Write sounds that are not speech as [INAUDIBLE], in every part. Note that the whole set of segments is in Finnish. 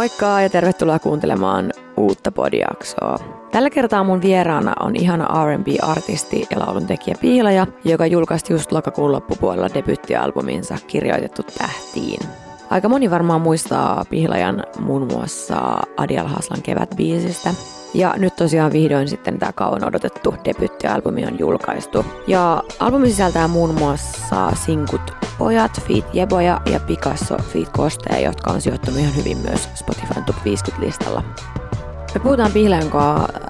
Moikka ja tervetuloa kuuntelemaan uutta podiaksoa. Tällä kertaa mun vieraana on ihana R&B-artisti ja lauluntekijä Piilaja, joka julkaisti just lokakuun loppupuolella debyttialbuminsa Kirjoitettu tähtiin. Aika moni varmaan muistaa Pihlajan muun muassa Adial Haslan kevätbiisistä, ja nyt tosiaan vihdoin sitten tämä kauan odotettu debyttialbumi on julkaistu. Ja albumi sisältää muun muassa sinkut Pojat, Feet Jeboja ja Picasso, Feet Kosteja, jotka on sijoittunut ihan hyvin myös Spotifyn Top 50-listalla. Me puhutaan Pihlajan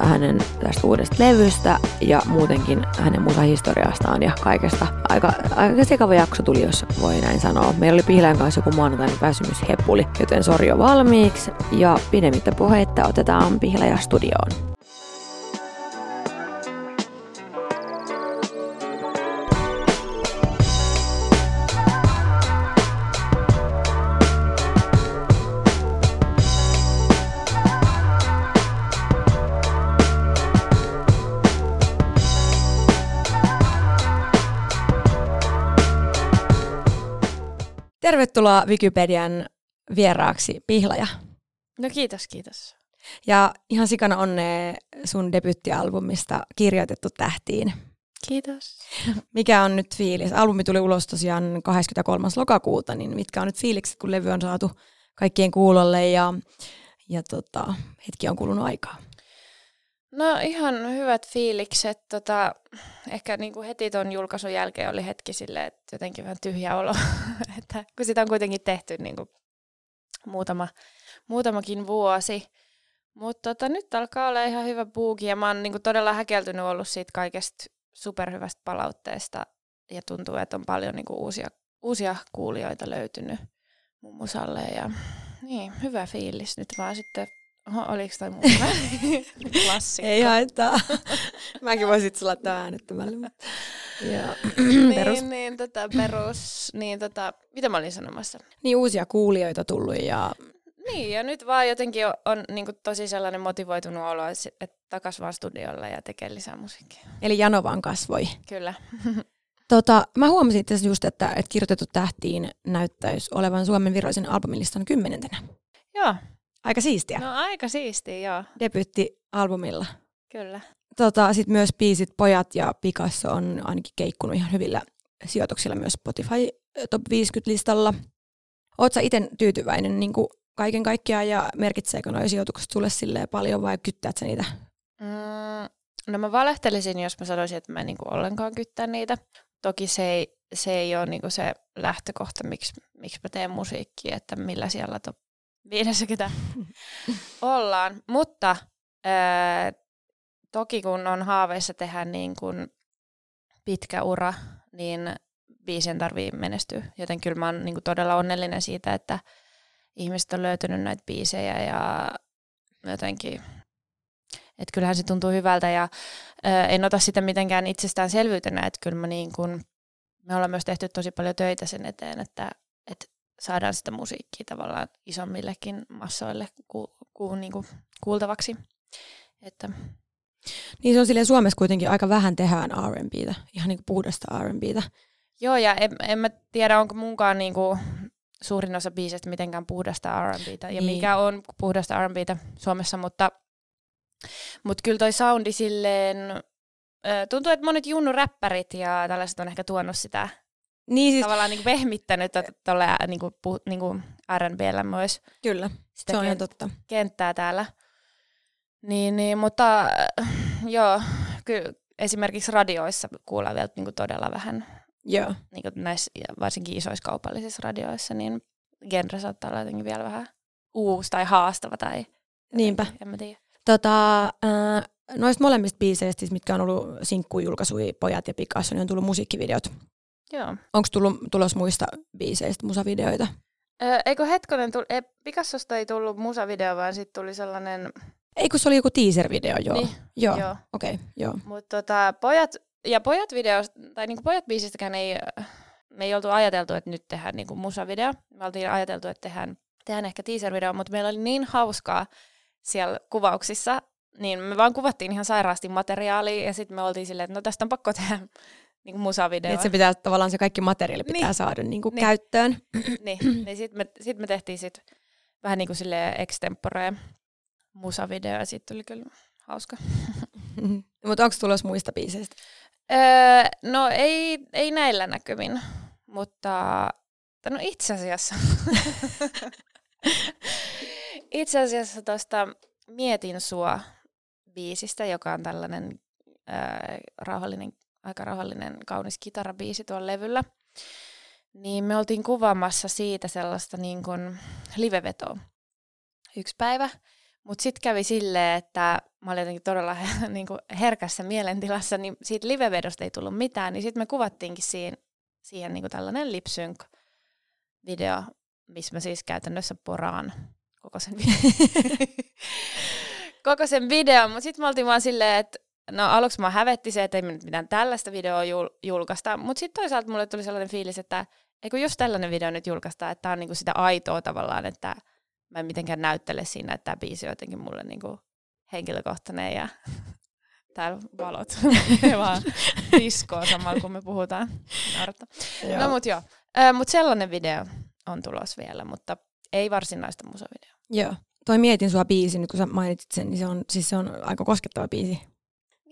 hänen tästä uudesta levystä ja muutenkin hänen musahistoriastaan ja kaikesta. Aika, aika sekava jakso tuli, jos voi näin sanoa. Meillä oli Pihlajan kanssa joku maanantainen väsymyshepuli, joten sori jo valmiiksi. Ja pidemmittä puheitta otetaan Pihlaja studioon. Tervetuloa Wikipedian vieraaksi Pihlaja. No kiitos, kiitos. Ja ihan sikana onne sun debyttialbumista kirjoitettu tähtiin. Kiitos. Mikä on nyt fiilis? Albumi tuli ulos tosiaan 23. lokakuuta, niin mitkä on nyt fiilikset, kun levy on saatu kaikkien kuulolle ja, ja tota, hetki on kulunut aikaa? No ihan hyvät fiilikset. Tota, ehkä niin kuin heti tuon julkaisun jälkeen oli hetki silleen, että jotenkin vähän tyhjä olo, [LAUGHS] että kun sitä on kuitenkin tehty niin kuin muutama, muutamakin vuosi. Mutta tota, nyt alkaa olla ihan hyvä buuki ja mä oon niin kuin todella häkeltynyt ollut siitä kaikesta superhyvästä palautteesta ja tuntuu, että on paljon niin kuin uusia, uusia kuulijoita löytynyt mun musalle ja niin, hyvä fiilis. Nyt vaan sitten Oho, oliko toi muuta? [LAUGHS] Klassikko. Ei haittaa. [LAUGHS] Mäkin voisin sulla laittaa äänettömälle. Ja, niin, perus. niin, tota, perus. Niin, tota, mitä mä olin sanomassa? Niin, uusia kuulijoita tullut ja... Niin, ja nyt vaan jotenkin on, on niin kuin tosi sellainen motivoitunut olo, että takas vaan studiolla ja tekee lisää musiikkia. Eli Jano vaan kasvoi. Kyllä. [LAUGHS] Tota, mä huomasin itse just, että, että kirjoitettu tähtiin näyttäisi olevan Suomen virallisen albumilistan kymmenentenä. Joo, Aika siistiä. No aika siistiä, joo. Debytti-albumilla. Kyllä. Tota, Sitten myös biisit Pojat ja Picasso on ainakin keikkunut ihan hyvillä sijoituksilla myös Spotify eh, Top 50-listalla. Oletko itse tyytyväinen niin kuin kaiken kaikkiaan ja merkitseekö nuo sijoitukset sulle silleen paljon vai kyttäät sä niitä? Mm, no mä valehtelisin, jos mä sanoisin, että mä en niin kuin ollenkaan kyttää niitä. Toki se ei, se ei ole niin kuin se lähtökohta, miksi, miksi mä teen musiikkia, että millä siellä top 50 ollaan. Mutta ää, toki kun on haaveissa tehdä niin kuin pitkä ura, niin biisien tarvii menestyä. Joten kyllä mä oon niin todella onnellinen siitä, että ihmiset on löytänyt näitä biisejä ja jotenkin, että kyllähän se tuntuu hyvältä ja ää, en ota sitä mitenkään itsestäänselvyytenä, että kyllä mä niin kuin, me ollaan myös tehty tosi paljon töitä sen eteen, että, että saadaan sitä musiikkia tavallaan isommillekin massoille ku, ku, niin kuin kuultavaksi. Että. Niin se on silleen Suomessa kuitenkin aika vähän tehdään R&Btä, ihan niin kuin puhdasta R&Btä. Joo, ja en, en mä tiedä, onko munkaan niin kuin suurin osa biisestä mitenkään puhdasta R&Btä, niin. ja mikä on puhdasta R&Btä Suomessa, mutta, mutta kyllä toi soundi silleen, tuntuu, että monet junnu räppärit ja tällaiset on ehkä tuonut sitä niin siis... Tavallaan niin vehmittänyt tuolle niin kuin, niin kuin R&Bllä myös. Kyllä, sitä se on ihan totta. Kenttää täällä. Niin, niin mutta äh, joo, kyllä esimerkiksi radioissa kuullaan vielä niin kuin todella vähän. Joo. Niin kuin näissä, varsinkin isoissa kaupallisissa radioissa, niin genre saattaa olla jotenkin vielä vähän uusi tai haastava tai Niinpä. En mä tiedä. Tota, äh, noista molemmista biiseistä, siis mitkä on ollut sinkkujulkaisuja, Pojat ja Picasso, niin on tullut musiikkivideot. Joo. Onko tullut tulos muista biiseistä musavideoita? Öö, eikö hetkonen, tull, ei, Picassosta ei tullut musavideo, vaan sitten tuli sellainen... Eikö se oli joku teaser-video, joo. Niin, joo, joo. okei, okay, joo. Mutta tota, pojat, ja pojat video, tai niinku pojat biisistäkään ei, me ei oltu ajateltu, että nyt tehdään niinku musavideo. Me oltiin ajateltu, että tehdään, tehdään ehkä teaser-video, mutta meillä oli niin hauskaa siellä kuvauksissa, niin me vaan kuvattiin ihan sairaasti materiaalia, ja sitten me oltiin silleen, että no tästä on pakko tehdä niin kuin musavideo. Että se pitää tavallaan se kaikki materiaali pitää niin. saada niin kuin niin. käyttöön. [CLEARS THROAT] niin, niin sitten me, sit me tehtiin sit vähän niin kuin silleen extempore musavideo ja siitä tuli kyllä hauska. [LAUGHS] Mutta onko tulossa muista biiseistä? Öö, no ei, ei näillä näkymin, mutta no itse asiassa. [LAUGHS] itse asiassa tuosta Mietin sua biisistä, joka on tällainen öö, rauhallinen, aika rauhallinen, kaunis kitarabiisi tuolla levyllä. Niin me oltiin kuvaamassa siitä sellaista niin kuin livevetoa yksi päivä. Mutta sitten kävi silleen, että mä olin jotenkin todella [LAUGHS] niin kuin herkässä mielentilassa, niin siitä livevedosta ei tullut mitään, niin sitten me kuvattiinkin siihen, siihen niin kuin tällainen lip sync video, missä mä siis käytännössä poraan koko sen, [LAUGHS] koko sen videon, mutta sitten me oltiin vaan silleen, että no aluksi mä hävetti se, että ei mitään tällaista videoa jul- julkaista, mutta sitten toisaalta mulle tuli sellainen fiilis, että eikö jos tällainen video nyt julkaistaan, että tämä on niinku sitä aitoa tavallaan, että mä en mitenkään näyttele siinä, että tämä biisi on jotenkin mulle niinku henkilökohtainen ja [LAUGHS] täällä valot [LAUGHS] vaan diskoa samalla, kun me puhutaan. No mut joo, äh, mut sellainen video on tulossa vielä, mutta ei varsinaista musavideo. Joo. Toi Mietin sua biisi, nyt kun sä mainitsit sen, niin se on, siis se on aika koskettava biisi.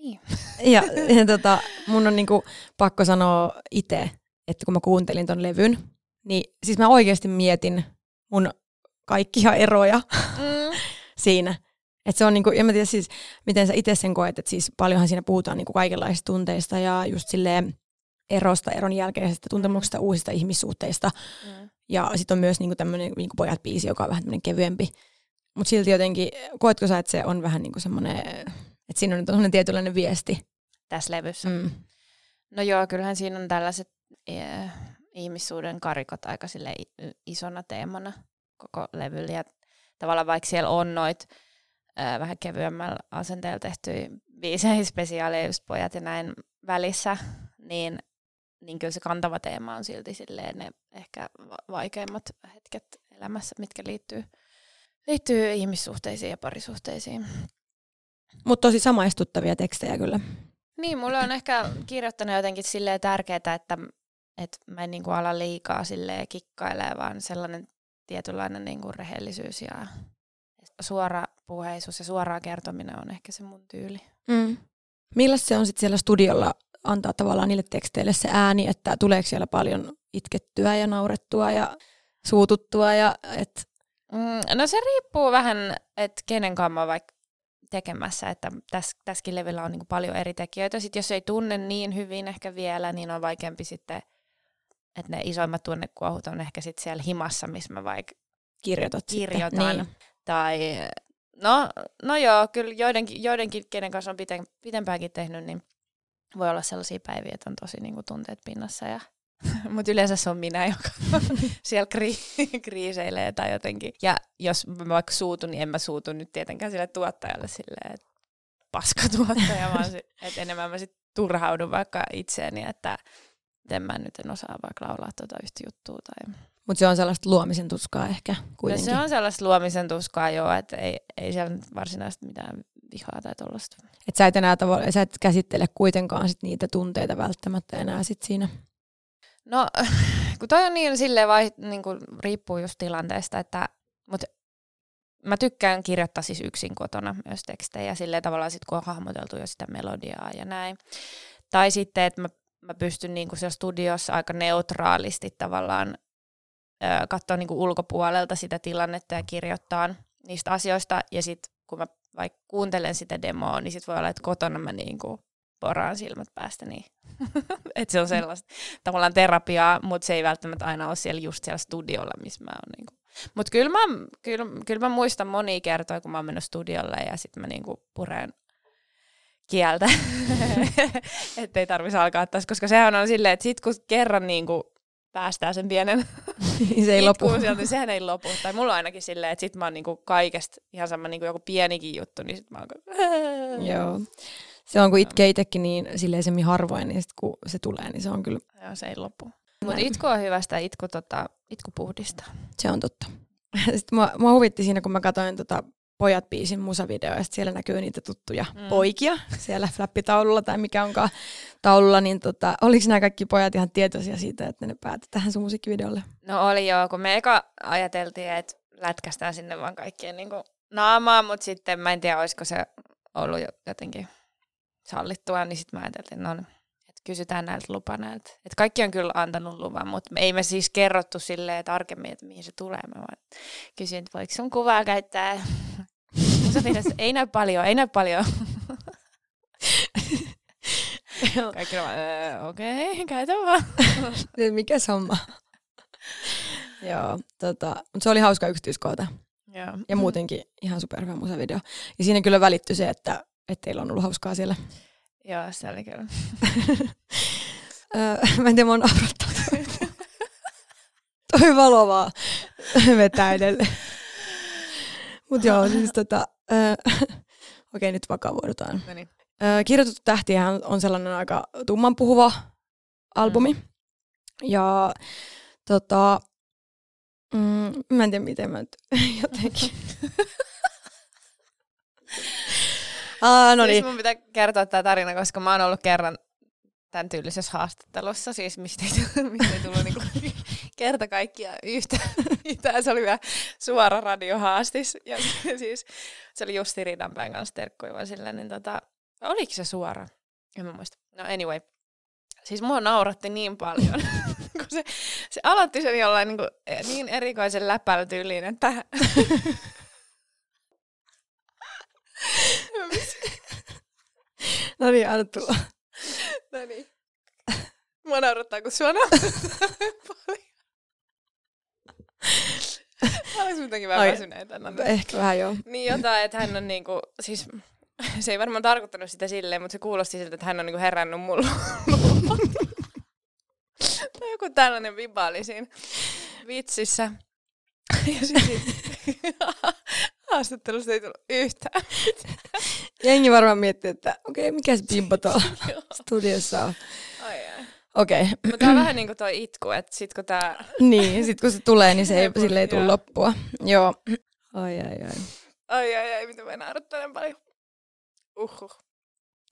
Niin. [LAUGHS] Ja, ja tota, mun on niinku pakko sanoa itse, että kun mä kuuntelin ton levyn, niin siis mä oikeasti mietin mun kaikkia eroja [LAUGHS] mm. siinä. Että se on niinku, ja mä tiedän siis, miten sä itse sen koet, että siis paljonhan siinä puhutaan niinku kaikenlaisista tunteista ja just silleen erosta, eron jälkeisestä tuntemuksesta, uusista ihmissuhteista. Mm. Ja sitten on myös niinku tämmöinen niinku pojat biisi, joka on vähän kevyempi. Mutta silti jotenkin, koetko sä, että se on vähän niinku semmoinen, että siinä on semmoinen tietynlainen viesti? Tässä levyssä. Mm. No joo, kyllähän siinä on tällaiset eh, ihmissuuden karikot aika sille isona teemana koko levyllä. Ja tavallaan vaikka siellä on noit äh, vähän kevyemmällä asenteella tehtyjä biisejä, spesiaaleja, just pojat ja näin välissä, niin, niin kyllä se kantava teema on silti silleen ne ehkä vaikeimmat hetket elämässä, mitkä liittyy, liittyy ihmissuhteisiin ja parisuhteisiin. Mutta tosi samaistuttavia tekstejä kyllä. Niin, mulle on ehkä kirjoittanut jotenkin silleen tärkeää, että, että mä en niinku ala liikaa silleen kikkailee, vaan sellainen tietynlainen niinku rehellisyys ja suora puheisuus ja suoraan kertominen on ehkä se mun tyyli. Mm. Milläs se on sitten siellä studiolla antaa tavallaan niille teksteille se ääni, että tuleeko siellä paljon itkettyä ja naurettua ja suututtua? Ja et... mm, no se riippuu vähän, että kenen kanssa mä vaikka tekemässä, että täs, tässäkin levyllä on niin paljon eri tekijöitä. Sitten jos ei tunne niin hyvin ehkä vielä, niin on vaikeampi sitten, että ne isoimmat tunnekuohut on ehkä sitten siellä himassa, missä mä vaikka Kirjoitat kirjoitan. Niin. Tai no, no joo, kyllä joidenkin, joidenkin kenen kanssa on piten, pitempäänkin tehnyt, niin voi olla sellaisia päiviä, että on tosi niin kuin, tunteet pinnassa. Ja, [LAUGHS] mutta yleensä se on minä, joka [LAUGHS] siellä kri- kriiseilee tai jotenkin. Ja jos mä vaikka suutun, niin en mä suutu nyt tietenkään sille tuottajalle silleen, että paska tuottaja, vaan sit, [LAUGHS] että enemmän mä sit turhaudun vaikka itseeni, että en mä nyt en osaa vaikka laulaa tuota yhtä juttua. Tai... Mutta se on sellaista luomisen tuskaa ehkä kuitenkin. No se on sellaista luomisen tuskaa joo, että ei, ei siellä varsinaisesti mitään vihaa tai tollaista. Et sä et enää tavalla, sä et käsittele kuitenkaan sit niitä tunteita välttämättä enää sit siinä. No, [LAUGHS] kun toi on niin silleen vai, niin kuin, riippuu just tilanteesta, että mut mä tykkään kirjoittaa siis yksin kotona myös tekstejä silleen tavallaan sit kun on hahmoteltu jo sitä melodiaa ja näin. Tai sitten, että mä, mä pystyn niinku siellä studiossa aika neutraalisti tavallaan katsoa niinku ulkopuolelta sitä tilannetta ja kirjoittaa niistä asioista. Ja sitten kun mä vaikka kuuntelen sitä demoa, niin sitten voi olla, että kotona mä niinku poraan silmät päästä. Niin. [LAUGHS] että se on sellaista tavallaan terapiaa, mutta se ei välttämättä aina ole siellä just siellä studiolla, missä mä oon. Niinku. Mutta kyllä mä, kyllä, kyllä mä muistan monia kertoja, kun mä oon mennyt studiolle ja sitten mä niinku pureen kieltä, [LAUGHS] ettei tarvitsisi alkaa taas, koska sehän on silleen, että sit kun kerran niinku päästään sen pienen [LAUGHS] niin se ei lopu. Sieltä, niin sehän ei lopu. Tai mulla on ainakin silleen, että sit mä oon niinku kaikesta ihan sama niinku joku pienikin juttu, niin sit mä oon Joo. Se on, kun itkee itsekin niin silleen semmin harvoin, niin sit kun se tulee, niin se on kyllä... Joo, se ei lopu. Mutta itku on hyvästä, itku, tota, itku puhdistaa. Se on totta. [LAUGHS] Sitten mua, mua huvitti siinä, kun mä katsoin tota pojat biisin musavideo ja siellä näkyy niitä tuttuja mm. poikia siellä flappitaululla tai mikä onkaan taululla, niin tota, oliko nämä kaikki pojat ihan tietoisia siitä, että ne päätät tähän sun musiikkivideolle? No oli joo, kun me eka ajateltiin, että lätkästään sinne vaan kaikkien niin naamaa, mutta sitten mä en tiedä, olisiko se ollut jotenkin sallittua, niin sitten mä ajattelin, että no, että kysytään näiltä lupa näiltä. Että kaikki on kyllä antanut luvan, mutta ei me siis kerrottu silleen tarkemmin, että mihin se tulee. Mä vaan kysyin, että voiko sun kuvaa käyttää. [LAUGHS] ei näy paljon, ei näy paljon. [LAUGHS] Kaikki on vaan, okei, okay, käytä vaan. [LAUGHS] Mikä homma? Joo, tota, mutta se oli hauska yksityiskohta. Joo. Ja muutenkin ihan superhyvä musavideo. Ja siinä kyllä välittyi se, että, että teillä on ollut hauskaa siellä. Joo, se oli kyllä. [LAUGHS] mä en tiedä, mä oon [LAUGHS] Toi valo vaan vetää edelleen. Mut joo, siis tota, [LAUGHS] okei nyt vakavoidutaan. No niin. Kirjoitettu tähtihän on sellainen aika tumman puhuva albumi. Mm. Ja tota, mm, mä en tiedä miten mä nyt jotenkin. Ah, no siis niin. mun pitää kertoa tämä tarina, koska mä oon ollut kerran tämän tyylisessä haastattelussa, siis mistä ei, mistä ei tullut niinku [LAUGHS] kerta kaikkia yhtä, yhtä. Se oli vielä suora radiohaastis. Ja [LAUGHS] siis, se oli Justi Ridanpään kanssa terkkuiva sillä, niin tota, oliko se suora? En mä muista. No anyway. Siis mua nauratti niin paljon, [LAUGHS] kun se, se aloitti sen jollain niin, kuin, niin erikoisen läpäytyyliin, että [LAUGHS] no niin, anna tulla. [LAUGHS] no niin. Mua naurattaa, kun sua naurattaa paljon. Oliko jotenkin vähän väsyneitä? No, ehkä vähän joo. Niin jotain, että hän on niinku, siis se ei varmaan tarkoittanut sitä silleen, mutta se kuulosti siltä, että hän on niinku herännyt mulla. [LAUGHS] tai joku tällainen viba oli siinä vitsissä. Ja sitten haastattelusta ei tullut yhtään [LAUGHS] Jengi varmaan miettii, että okei, okay, mikä se pimpo tuolla [LAUGHS] studiossa on. Okei. Okay. Mutta tää on vähän niin kuin toi itku, että sit kun tää... [LAUGHS] niin, sit kun se tulee, niin se ei, sille ei tule loppua. Joo. Ai ai ai. Ai ai ai, mitä mä naurattelen paljon. Uhuh.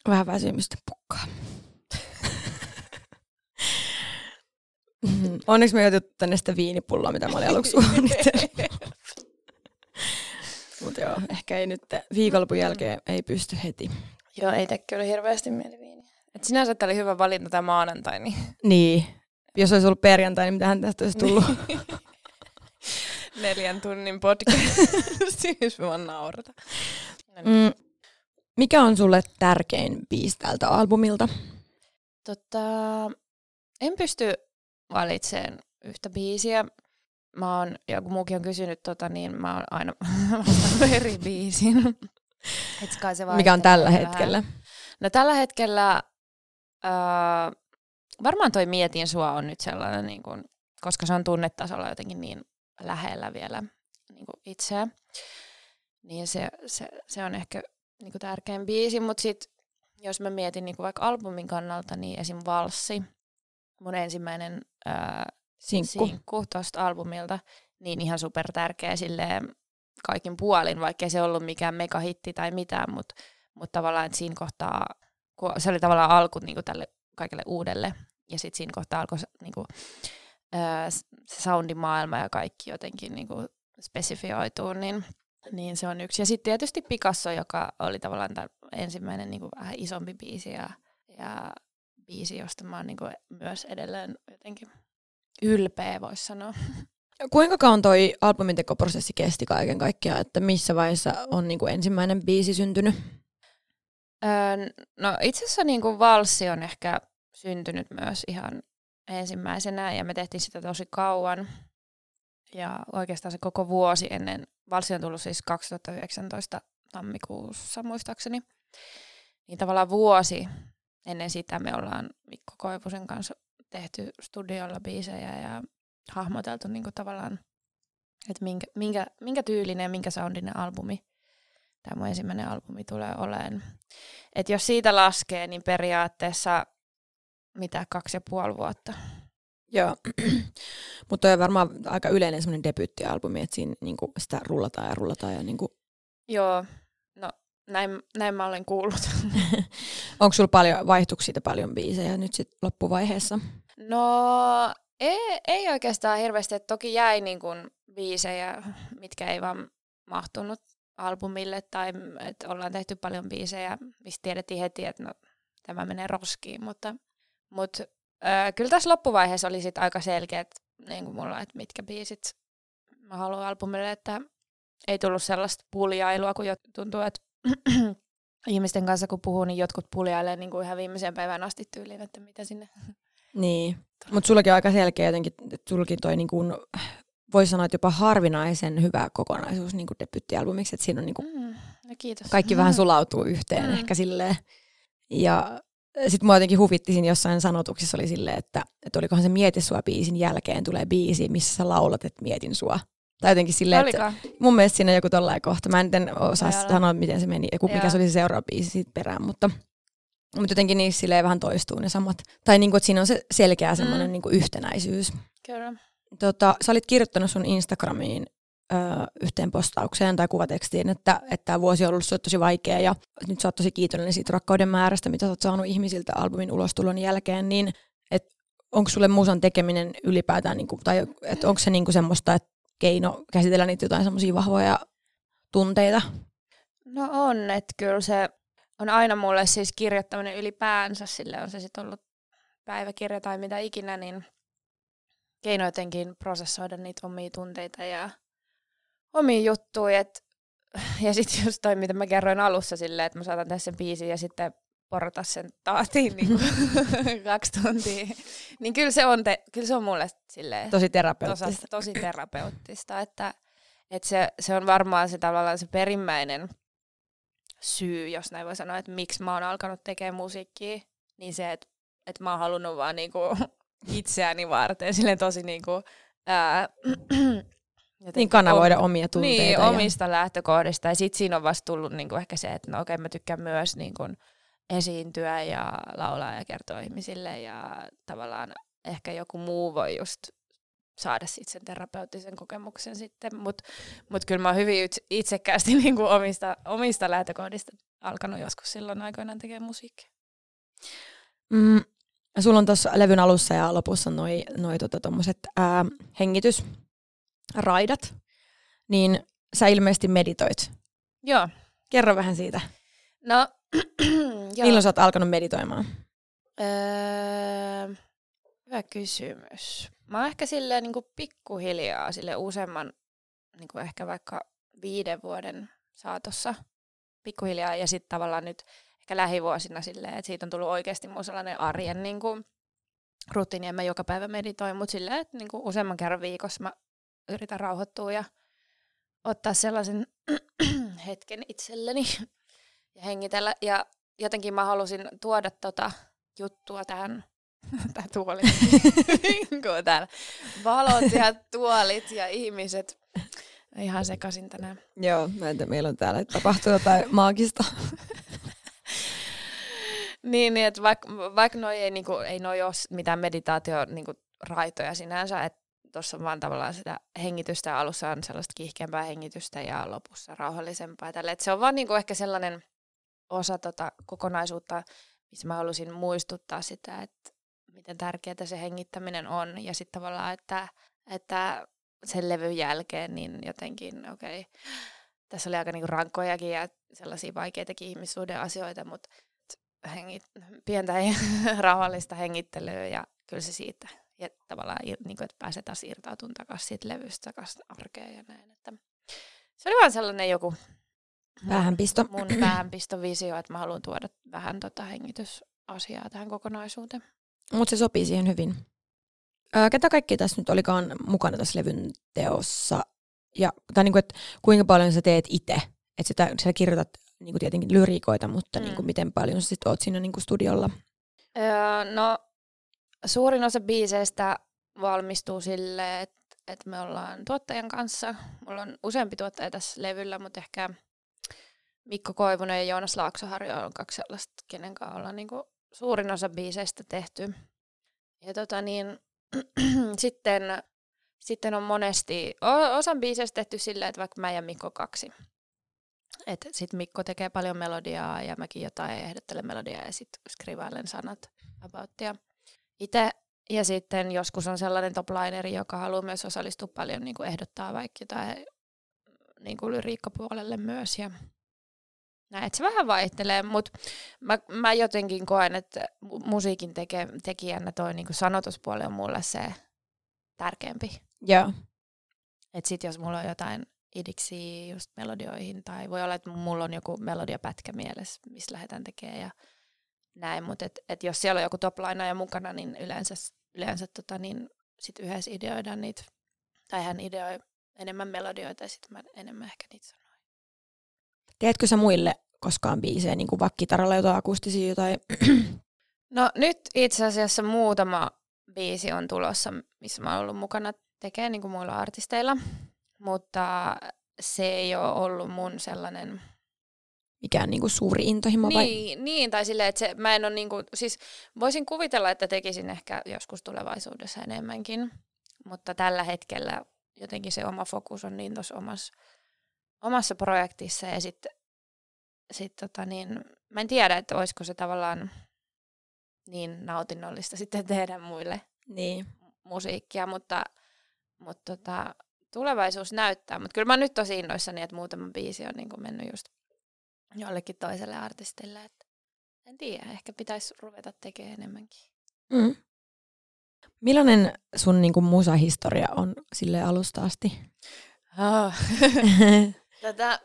Vähän väsymystä pukkaa. Onneksi me ei tänne sitä viinipulloa, mitä mä olin aluksi suunnitellut. Mutta joo, ehkä ei nyt viikonlopun jälkeen ei pysty heti. Joo, ei tee kyllä hirveästi mieli viiniä. Et sinänsä tämä oli hyvä valinta tämä maanantai. Niin... niin. Jos olisi ollut perjantai, niin mitähän tästä olisi tullut? [LAUGHS] Neljän tunnin podcast. [LAUGHS] siis mä vaan naurata. Mm, mikä on sulle tärkein biisi tältä albumilta? Tota, en pysty valitsemaan yhtä biisiä mä oon, joku muukin on kysynyt, tota, niin mä oon aina [LAUGHS] eri biisin. se Mikä on tällä vähän. hetkellä? No tällä hetkellä äh, varmaan toi Mietin sua on nyt sellainen, niin kun, koska se on tunnetasolla jotenkin niin lähellä vielä niin kuin itseä. Niin se, se, se on ehkä niin tärkein biisi, mutta sitten jos mä mietin niin vaikka albumin kannalta, niin esim. Valssi, mun ensimmäinen äh, sinkku, sinkku tuosta albumilta, niin ihan super tärkeä silleen kaikin puolin, vaikkei se ollut mikään megahitti tai mitään, mutta mut tavallaan siinä kohtaa, kun se oli tavallaan alku niin tälle kaikelle uudelle, ja sitten siinä kohtaa alkoi niin kuin, se soundimaailma ja kaikki jotenkin niin kuin spesifioituu, niin, niin se on yksi. Ja sitten tietysti Picasso, joka oli tavallaan tämä ensimmäinen niin kuin vähän isompi biisi ja, ja biisi, josta mä oon niin kuin myös edelleen jotenkin ylpeä, voisi sanoa. Kuinka kauan toi albumin tekoprosessi kesti kaiken kaikkiaan, että missä vaiheessa on niin kuin ensimmäinen biisi syntynyt? Öö, no itse asiassa niin kuin valssi on ehkä syntynyt myös ihan ensimmäisenä ja me tehtiin sitä tosi kauan. Ja oikeastaan se koko vuosi ennen, valssi on tullut siis 2019 tammikuussa muistaakseni. Niin tavallaan vuosi ennen sitä me ollaan Mikko Koivusen kanssa tehty studiolla biisejä ja hahmoteltu niin kuin tavallaan, että minkä, minkä, minkä tyylinen ja minkä soundinen albumi tämä mun ensimmäinen albumi tulee olemaan. Et jos siitä laskee, niin periaatteessa mitä kaksi ja puoli vuotta. Joo, [CLEARS THROAT] mutta on varmaan aika yleinen semmoinen debyyttialbumi, että siinä niinku sitä rullataan ja rullataan. Ja niinku... Joo, no näin, näin mä olen kuullut. [LAUGHS] Onko sulla paljon, vaihtuiko siitä paljon biisejä nyt sit loppuvaiheessa? No ei, ei oikeastaan hirveästi, että toki jäi niin kun biisejä, mitkä ei vaan mahtunut albumille tai että ollaan tehty paljon biisejä, mistä tiedettiin heti, että no, tämä menee roskiin, mutta, mutta äh, kyllä tässä loppuvaiheessa oli sit aika selkeät niin kuin mulla, että mitkä biisit mä haluan albumille, että ei tullut sellaista puljailua, kun tuntuu, että [CLEARS THROAT] ihmisten kanssa kun puhuu, niin jotkut puljailee niin kuin ihan viimeiseen päivään asti tyyliin, että mitä sinne... Niin, mutta sullakin on aika selkeä jotenkin, että sullakin toi niin kuin, voi sanoa, että jopa harvinaisen hyvä kokonaisuus niin kuin debyttialbumiksi, että siinä on niin kuin, mm, no kiitos. kaikki vähän [LAUGHS] sulautuu yhteen mm. ehkä silleen. Ja sitten mua jotenkin huvitti siinä jossain sanotuksessa oli silleen, että, että olikohan se Mieti sua biisin jälkeen tulee biisi, missä sä laulat, että mietin sua. Tai jotenkin silleen, että mun mielestä siinä joku tollainen kohta. Mä en osaa sanoa, miten se meni, ja mikä se oli se seuraava biisi siitä perään, mutta, mutta jotenkin niissä silleen vähän toistuu ne samat. Tai niin kuin, että siinä on se selkeä semmoinen mm. niin yhtenäisyys. Kyllä. Tota, sä olit kirjoittanut sun Instagramiin ö, yhteen postaukseen tai kuvatekstiin, että, että tämä vuosi on ollut tosi vaikea ja nyt sä oot tosi kiitollinen siitä rakkauden määrästä, mitä sä oot saanut ihmisiltä albumin ulostulon jälkeen, niin että onko sulle musan tekeminen ylipäätään, niin kuin, tai että onko se niin kuin semmoista, että keino käsitellä niitä jotain semmoisia vahvoja tunteita? No on, että kyllä se on aina mulle siis kirjoittaminen ylipäänsä, sille on se sitten ollut päiväkirja tai mitä ikinä, niin keino jotenkin prosessoida niitä omia tunteita ja omia juttuja. Et, [LAUGHS] ja sitten just toi, mitä mä kerroin alussa silleen, että mä saatan tehdä sen biisin ja sitten porata sen taatiin niin [LAUGHS] [LAUGHS] kaksi tuntia. Niin kyllä se on, te, kyllä se on mulle silleen, tosi terapeuttista. Tosi, tosi terapeuttista, että, että se, se on varmaan se tavallaan se perimmäinen syy, jos näin voi sanoa, että miksi mä oon alkanut tekemään musiikkia, niin se, että, että mä oon halunnut vaan niinku [LAUGHS] itseäni varten, silleen tosi niinku, ää, [CLEARS THROAT] niin kanavoida om, omia tunteita. Niin, ja... omista lähtökohdista. Ja sitten siinä on vasta tullut niinku ehkä se, että no okei, okay, mä tykkään myös niinku esiintyä ja laulaa ja kertoa ihmisille ja tavallaan ehkä joku muu voi just saada sitten sen terapeuttisen kokemuksen sitten, mutta mut kyllä mä oon hyvin itsekkäästi [LAUGHS] niinku omista, omista lähtökohdista alkanut joskus silloin aikoinaan tekemään musiikkia. Mm, sulla on tuossa levyn alussa ja lopussa noi, noi tota, ää, hengitysraidat, niin sä ilmeisesti meditoit. Joo. Kerro vähän siitä. No, [CLEARS THROAT] Milloin sä oot alkanut meditoimaan? Öö, hyvä kysymys. Mä oon ehkä silleen niin kuin pikkuhiljaa sille useamman, niin kuin ehkä vaikka viiden vuoden saatossa pikkuhiljaa ja sitten tavallaan nyt ehkä lähivuosina silleen, että siitä on tullut oikeasti mun sellainen arjen niin kuin, rutiini, en mä joka päivä meditoin, mutta silleen, että niin kuin useamman kerran viikossa mä yritän rauhoittua ja ottaa sellaisen [CLEARS THROAT] hetken itselleni ja hengitellä. Ja jotenkin mä halusin tuoda tota juttua tähän [LAUGHS] Tää tuoli. [LAUGHS] täällä. Valot ja tuolit ja ihmiset. Ihan sekasin tänään. Joo, mä en tiedä, meillä on täällä tapahtuu jotain [LAUGHS] maagista. niin, niin että vaikka vaik noi ei, niinku, ei noi ole mitään meditaatio niinku, raitoja sinänsä, että tuossa on vaan tavallaan sitä hengitystä, alussa on sellaista kiihkeämpää hengitystä ja lopussa rauhallisempaa. Tälle. Et se on vaan niinku ehkä sellainen osa tota kokonaisuutta, missä mä halusin muistuttaa sitä, että miten tärkeää se hengittäminen on. Ja sitten tavallaan, että, että sen levyn jälkeen niin jotenkin, okei, okay, tässä oli aika niinku rankkojakin ja sellaisia vaikeitakin ihmissuuden asioita, mutta hengit, pientä [LAUGHS] rauhallista hengittelyä ja kyllä se siitä. Ja tavallaan, niin kuin, että pääsee taas irtautumaan takaisin siitä levystä takaisin arkeen ja näin. Että se oli vaan sellainen joku Päähänpisto. Mun päähänpistovisio, että mä haluan tuoda vähän tota hengitysasiaa tähän kokonaisuuteen. Mutta se sopii siihen hyvin. Ää, ketä kaikki tässä nyt olikaan mukana tässä levyn teossa? Ja, tai niinku, että kuinka paljon sä teet itse? Että sitä, sä kirjoitat niinku tietenkin lyriikoita, mutta niinku mm. niinku, miten paljon sä sit oot siinä niinku studiolla? Öö, no, suurin osa biiseistä valmistuu silleen, että et me ollaan tuottajan kanssa. Mulla on useampi tuottaja tässä levyllä, mutta ehkä Mikko Koivunen ja Joonas Laaksoharjo on kaksi sellaista, kenen kanssa ollaan niin kuin suurin osa biiseistä tehty. Ja tota niin, [CLEARS THROAT] sitten, sitten on monesti, osan biiseistä tehty silleen, että vaikka mä ja Mikko kaksi. Että sit Mikko tekee paljon melodiaa ja mäkin jotain ehdottelen melodiaa ja sitten skrivailen sanat aboutia. Itse ja sitten joskus on sellainen toplineri, joka haluaa myös osallistua paljon, niin kuin ehdottaa vaikka jotain niin kuin lyriikkapuolelle myös. Ja näin, että se vähän vaihtelee, mutta mä, mä jotenkin koen, että musiikin teke, tekijänä toi niin kuin sanotuspuoli on mulle se tärkeämpi. Joo. Että sit jos mulla on jotain idiksi just melodioihin, tai voi olla, että mulla on joku melodiapätkä mielessä, missä lähdetään tekemään ja näin, mutta et, et jos siellä on joku toplaina ja mukana, niin yleensä, yleensä tota, niin sit yhdessä ideoidaan niitä, tai hän ideoi enemmän melodioita ja sitten mä enemmän ehkä niitä sanoin. Teetkö sä muille koskaan biisejä, niin kuin vaikka kitaralla jotain akustisia jotain? [CLEARS THROAT] No nyt itse asiassa muutama biisi on tulossa, missä mä oon ollut mukana tekemään niin kuin muilla artisteilla, mutta se ei ole ollut mun sellainen mikään niinku suuri intohimo vai? Niin, niin tai silleen, että se, mä en ole niinku, siis voisin kuvitella, että tekisin ehkä joskus tulevaisuudessa enemmänkin, mutta tällä hetkellä jotenkin se oma fokus on niin tuossa omassa, omassa projektissa ja sitten sit tota niin, mä en tiedä, että olisiko se tavallaan niin nautinnollista [LAUGHS] sitten tehdä muille niin. musiikkia, mutta, mutta tota, tulevaisuus näyttää. Mutta kyllä mä oon nyt tosi innoissani, että muutama biisi on niin mennyt just jollekin toiselle artistille. Että en tiedä, ehkä pitäisi ruveta tekemään enemmänkin. Mm. Millainen sun niin kuin, musahistoria on sille alusta asti? Oh. [LAUGHS] Tätä,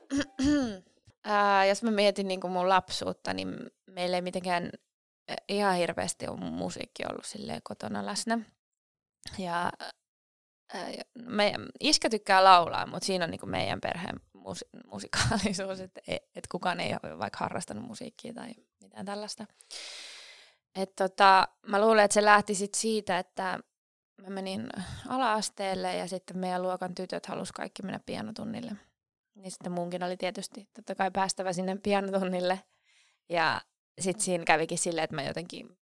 [CLEARS THROAT] ää, jos mä mietin niin mun lapsuutta, niin meillä ei mitenkään ihan hirveästi ole musiikki ollut kotona läsnä. Ja meidän iskä tykkää laulaa, mutta siinä on niin meidän perheen musi- musikaalisuus, että et kukaan ei ole vaikka harrastanut musiikkia tai mitään tällaista. Et tota, mä luulen, että se lähti sit siitä, että mä menin ala-asteelle ja sitten meidän luokan tytöt halusi kaikki mennä pianotunnille. Niin sitten munkin oli tietysti totta kai päästävä sinne pianotunnille. Ja sitten siinä kävikin silleen, että mä jotenkin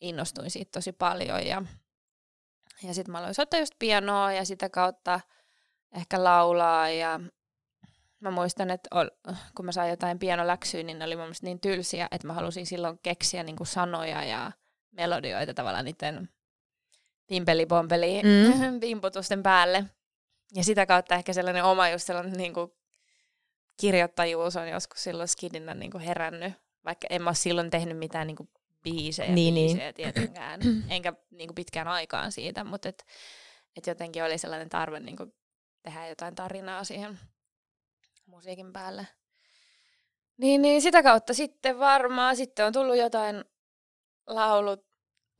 innostuin siitä tosi paljon ja, ja sitten mä aloin soittaa just pianoa ja sitä kautta ehkä laulaa ja mä muistan, että kun mä sain jotain pianoläksyä, niin ne oli mun niin tylsiä, että mä halusin silloin keksiä niin kuin sanoja ja melodioita tavallaan niiden pimpeli-pompeli mm. [LAUGHS] pimputusten päälle. Ja sitä kautta ehkä sellainen oma just sellainen niin kuin kirjoittajuus on joskus silloin skidinä niin kuin herännyt, vaikka en mä ole silloin tehnyt mitään niin kuin biisejä, niin, biisejä niin. tietenkään, [CLEARS THROAT] enkä niin kuin pitkään aikaan siitä, mutta et, et jotenkin oli sellainen tarve niin kuin tehdä jotain tarinaa siihen musiikin päälle. Niin, niin sitä kautta sitten varmaan sitten on tullut jotain laulut,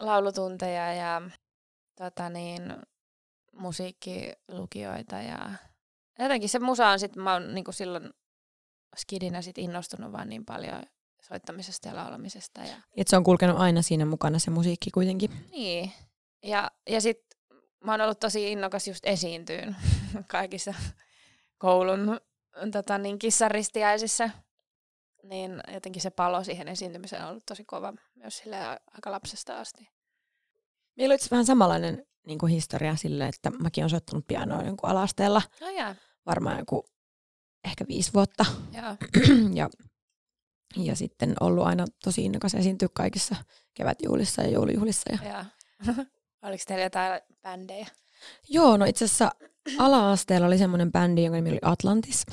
laulutunteja ja tota niin, musiikkilukioita ja jotenkin se musa on sitten, mä oon niinku silloin skidinä sit innostunut vaan niin paljon soittamisesta ja laulamisesta. Ja... Et se on kulkenut aina siinä mukana se musiikki kuitenkin. Niin. Ja, ja sitten mä oon ollut tosi innokas just esiintyyn [LAUGHS] kaikissa koulun tota, niin kissaristiäisissä, niin jotenkin se palo siihen esiintymiseen on ollut tosi kova myös sille aika lapsesta asti. Meillä oli vähän samanlainen niin kuin historia sille, että mäkin olen soittanut pianoa jonkun alasteella. Oh, yeah. Varmaan joku ehkä viisi vuotta. Yeah. [CLEARS THROAT] ja, ja sitten ollut aina tosi innokas esiintyä kaikissa kevätjuhlissa ja joulujuhlissa. Ja... Yeah. [LAUGHS] Oliko teillä jotain bändejä? Joo, no itse asiassa ala-asteella oli semmoinen bändi, jonka nimi oli Atlantis.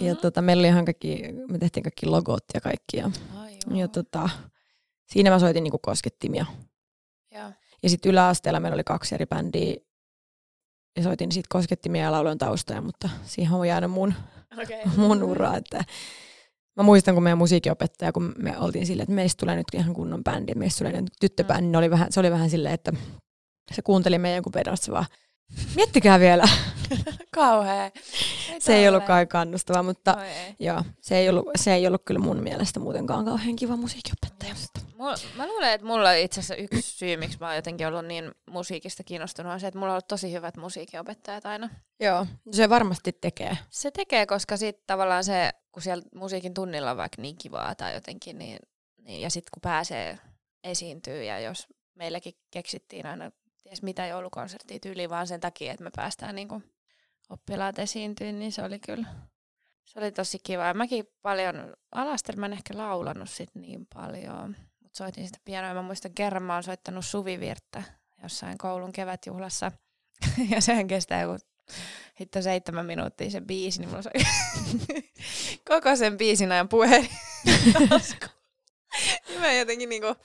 ja mm-hmm. tota, meillä oli ihan kaikki, me tehtiin kaikki logot ja kaikki. Ja, Ai ja tota, siinä mä soitin niinku koskettimia. Ja, ja sitten yläasteella meillä oli kaksi eri bändiä. Ja soitin sitten koskettimia ja lauloin taustoja, mutta siihen on jäänyt mun, okay. [LAUGHS] mun ura. Että mä muistan, kun meidän musiikinopettaja, kun me oltiin silleen, että meistä tulee nyt ihan kunnon bändi, meistä tulee nyt tyttöbändi, mm. oli vähän, se oli vähän silleen, että se kuunteli meidän jonkun pedosta vaan, miettikää vielä. [LAUGHS] Kauhea. Ei se ei ollut kai kannustavaa, mutta no ei. Joo, se, ei ollut, se ei ollut kyllä mun mielestä muutenkaan kauhean kiva musiikinopettaja. Mulla, mä luulen, että mulla on itse asiassa yksi syy, miksi mä oon jotenkin ollut niin musiikista kiinnostunut, on se, että mulla on ollut tosi hyvät musiikinopettajat aina. Joo, se varmasti tekee. Se tekee, koska sitten tavallaan se, kun siellä musiikin tunnilla on vaikka niin kivaa tai jotenkin, niin, niin ja sitten kun pääsee esiintyy ja jos meilläkin keksittiin aina ties mitä joulukonserttia tyyliin vaan sen takia, että me päästään niinku oppilaat esiintyä, niin se oli kyllä se oli tosi kiva. Mäkin paljon, alastelma en ehkä laulanut sit niin paljon, mutta soitin sitä pianoa. Mä muistan kerran mä oon soittanut suvivirttä jossain koulun kevätjuhlassa. [LAUGHS] ja sehän kestää joku hitto seitsemän minuuttia se biisi, niin mulla soi [LAUGHS] koko sen biisin ajan puhelin niin [LAUGHS] mä jotenkin niinku,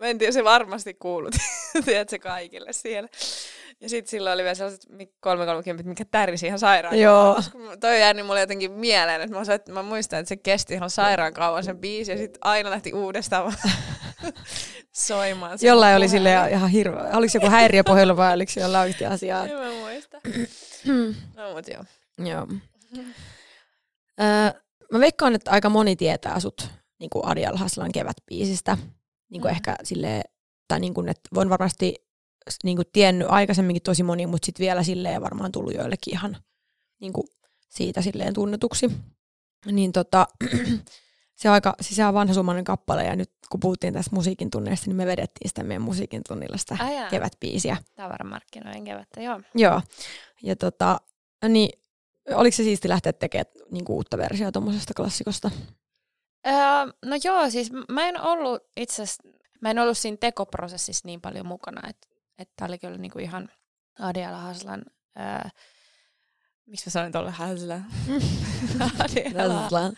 mä en tiedä, se varmasti kuulut, [LAUGHS] tiedätkö, kaikille siellä. Ja sitten silloin oli vielä sellaiset 330, mikä tärisi ihan sairaan Joo. Kauan. Toi jäänyt mulle jotenkin mieleen, että mä, soit, mä muistan, että se kesti ihan sairaan kauan sen biisi, ja sitten aina lähti uudestaan [LAUGHS] soimaan. Jollain oli sille ihan hirveä. Oliko se joku häiriöpohjalla vai oliko se jollain oikeasti asiaa? En mä muista. [CLEARS THROAT] no mut joo. Joo. Öö, mä veikkaan, että aika moni tietää sut niin kuin Adi Alhaslan kevätbiisistä. Niin kuin mm. ehkä sille tai niin kuin, että voin varmasti niin kuin tiennyt aikaisemminkin tosi moni, mutta sitten vielä silleen varmaan tullut joillekin ihan niin kuin siitä silleen tunnetuksi. Niin tota, [CLEARS THROAT] se on aika, siis se on vanha kappale ja nyt kun puhuttiin tästä musiikin tunneista, niin me vedettiin sitä meidän musiikin tunnilla sitä Ai kevätbiisiä. Tavaramarkkinoiden kevättä, joo. Joo. Ja tota, niin oliko se siisti lähteä tekemään niin kuin uutta versiota tuommoisesta klassikosta? Öö, no joo, siis mä en ollut itse mä en ollut siinä tekoprosessissa niin paljon mukana, että että oli kyllä niinku ihan Adiala Haslan, ää, miksi mä sanoin tuolle Haslan? [LAUGHS] Adiala,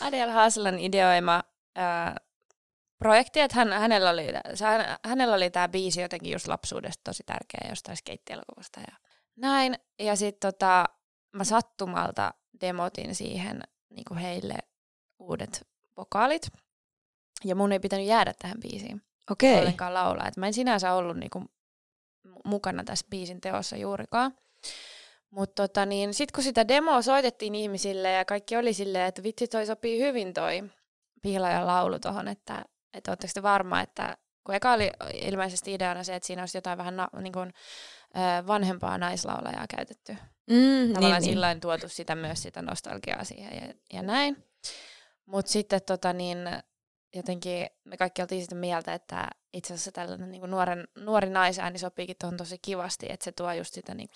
Adiala Haslan ideoima ää, projekti, että hän, hänellä oli, hänellä oli tämä biisi jotenkin just lapsuudesta tosi tärkeä jostain skeittielokuvasta ja näin. Ja sitten tota, mä sattumalta demotin siihen niinku heille uudet vokaalit. Ja mun ei pitänyt jäädä tähän biisiin. Okei. Okay. Ollenkaan laulaa. Et mä en sinänsä ollut niinku mukana tässä biisin teossa juurikaan. Mutta tota, niin, sitten kun sitä demoa soitettiin ihmisille ja kaikki oli silleen, että vitsi toi sopii hyvin toi pihlajan laulu tuohon, että, että ootteko te varma, että kun eka oli ilmeisesti ideana se, että siinä olisi jotain vähän na, niin kuin, vanhempaa naislaulajaa käytetty. Mm, Tavallaan niin, sillä niin. tuotu sitä myös sitä nostalgiaa siihen ja, ja näin. Mutta sitten tota, niin, jotenkin me kaikki oltiin sitä mieltä, että itse asiassa tällainen niin nuoren, nuori naisääni sopiikin tuohon tosi kivasti, että se tuo just sitä niin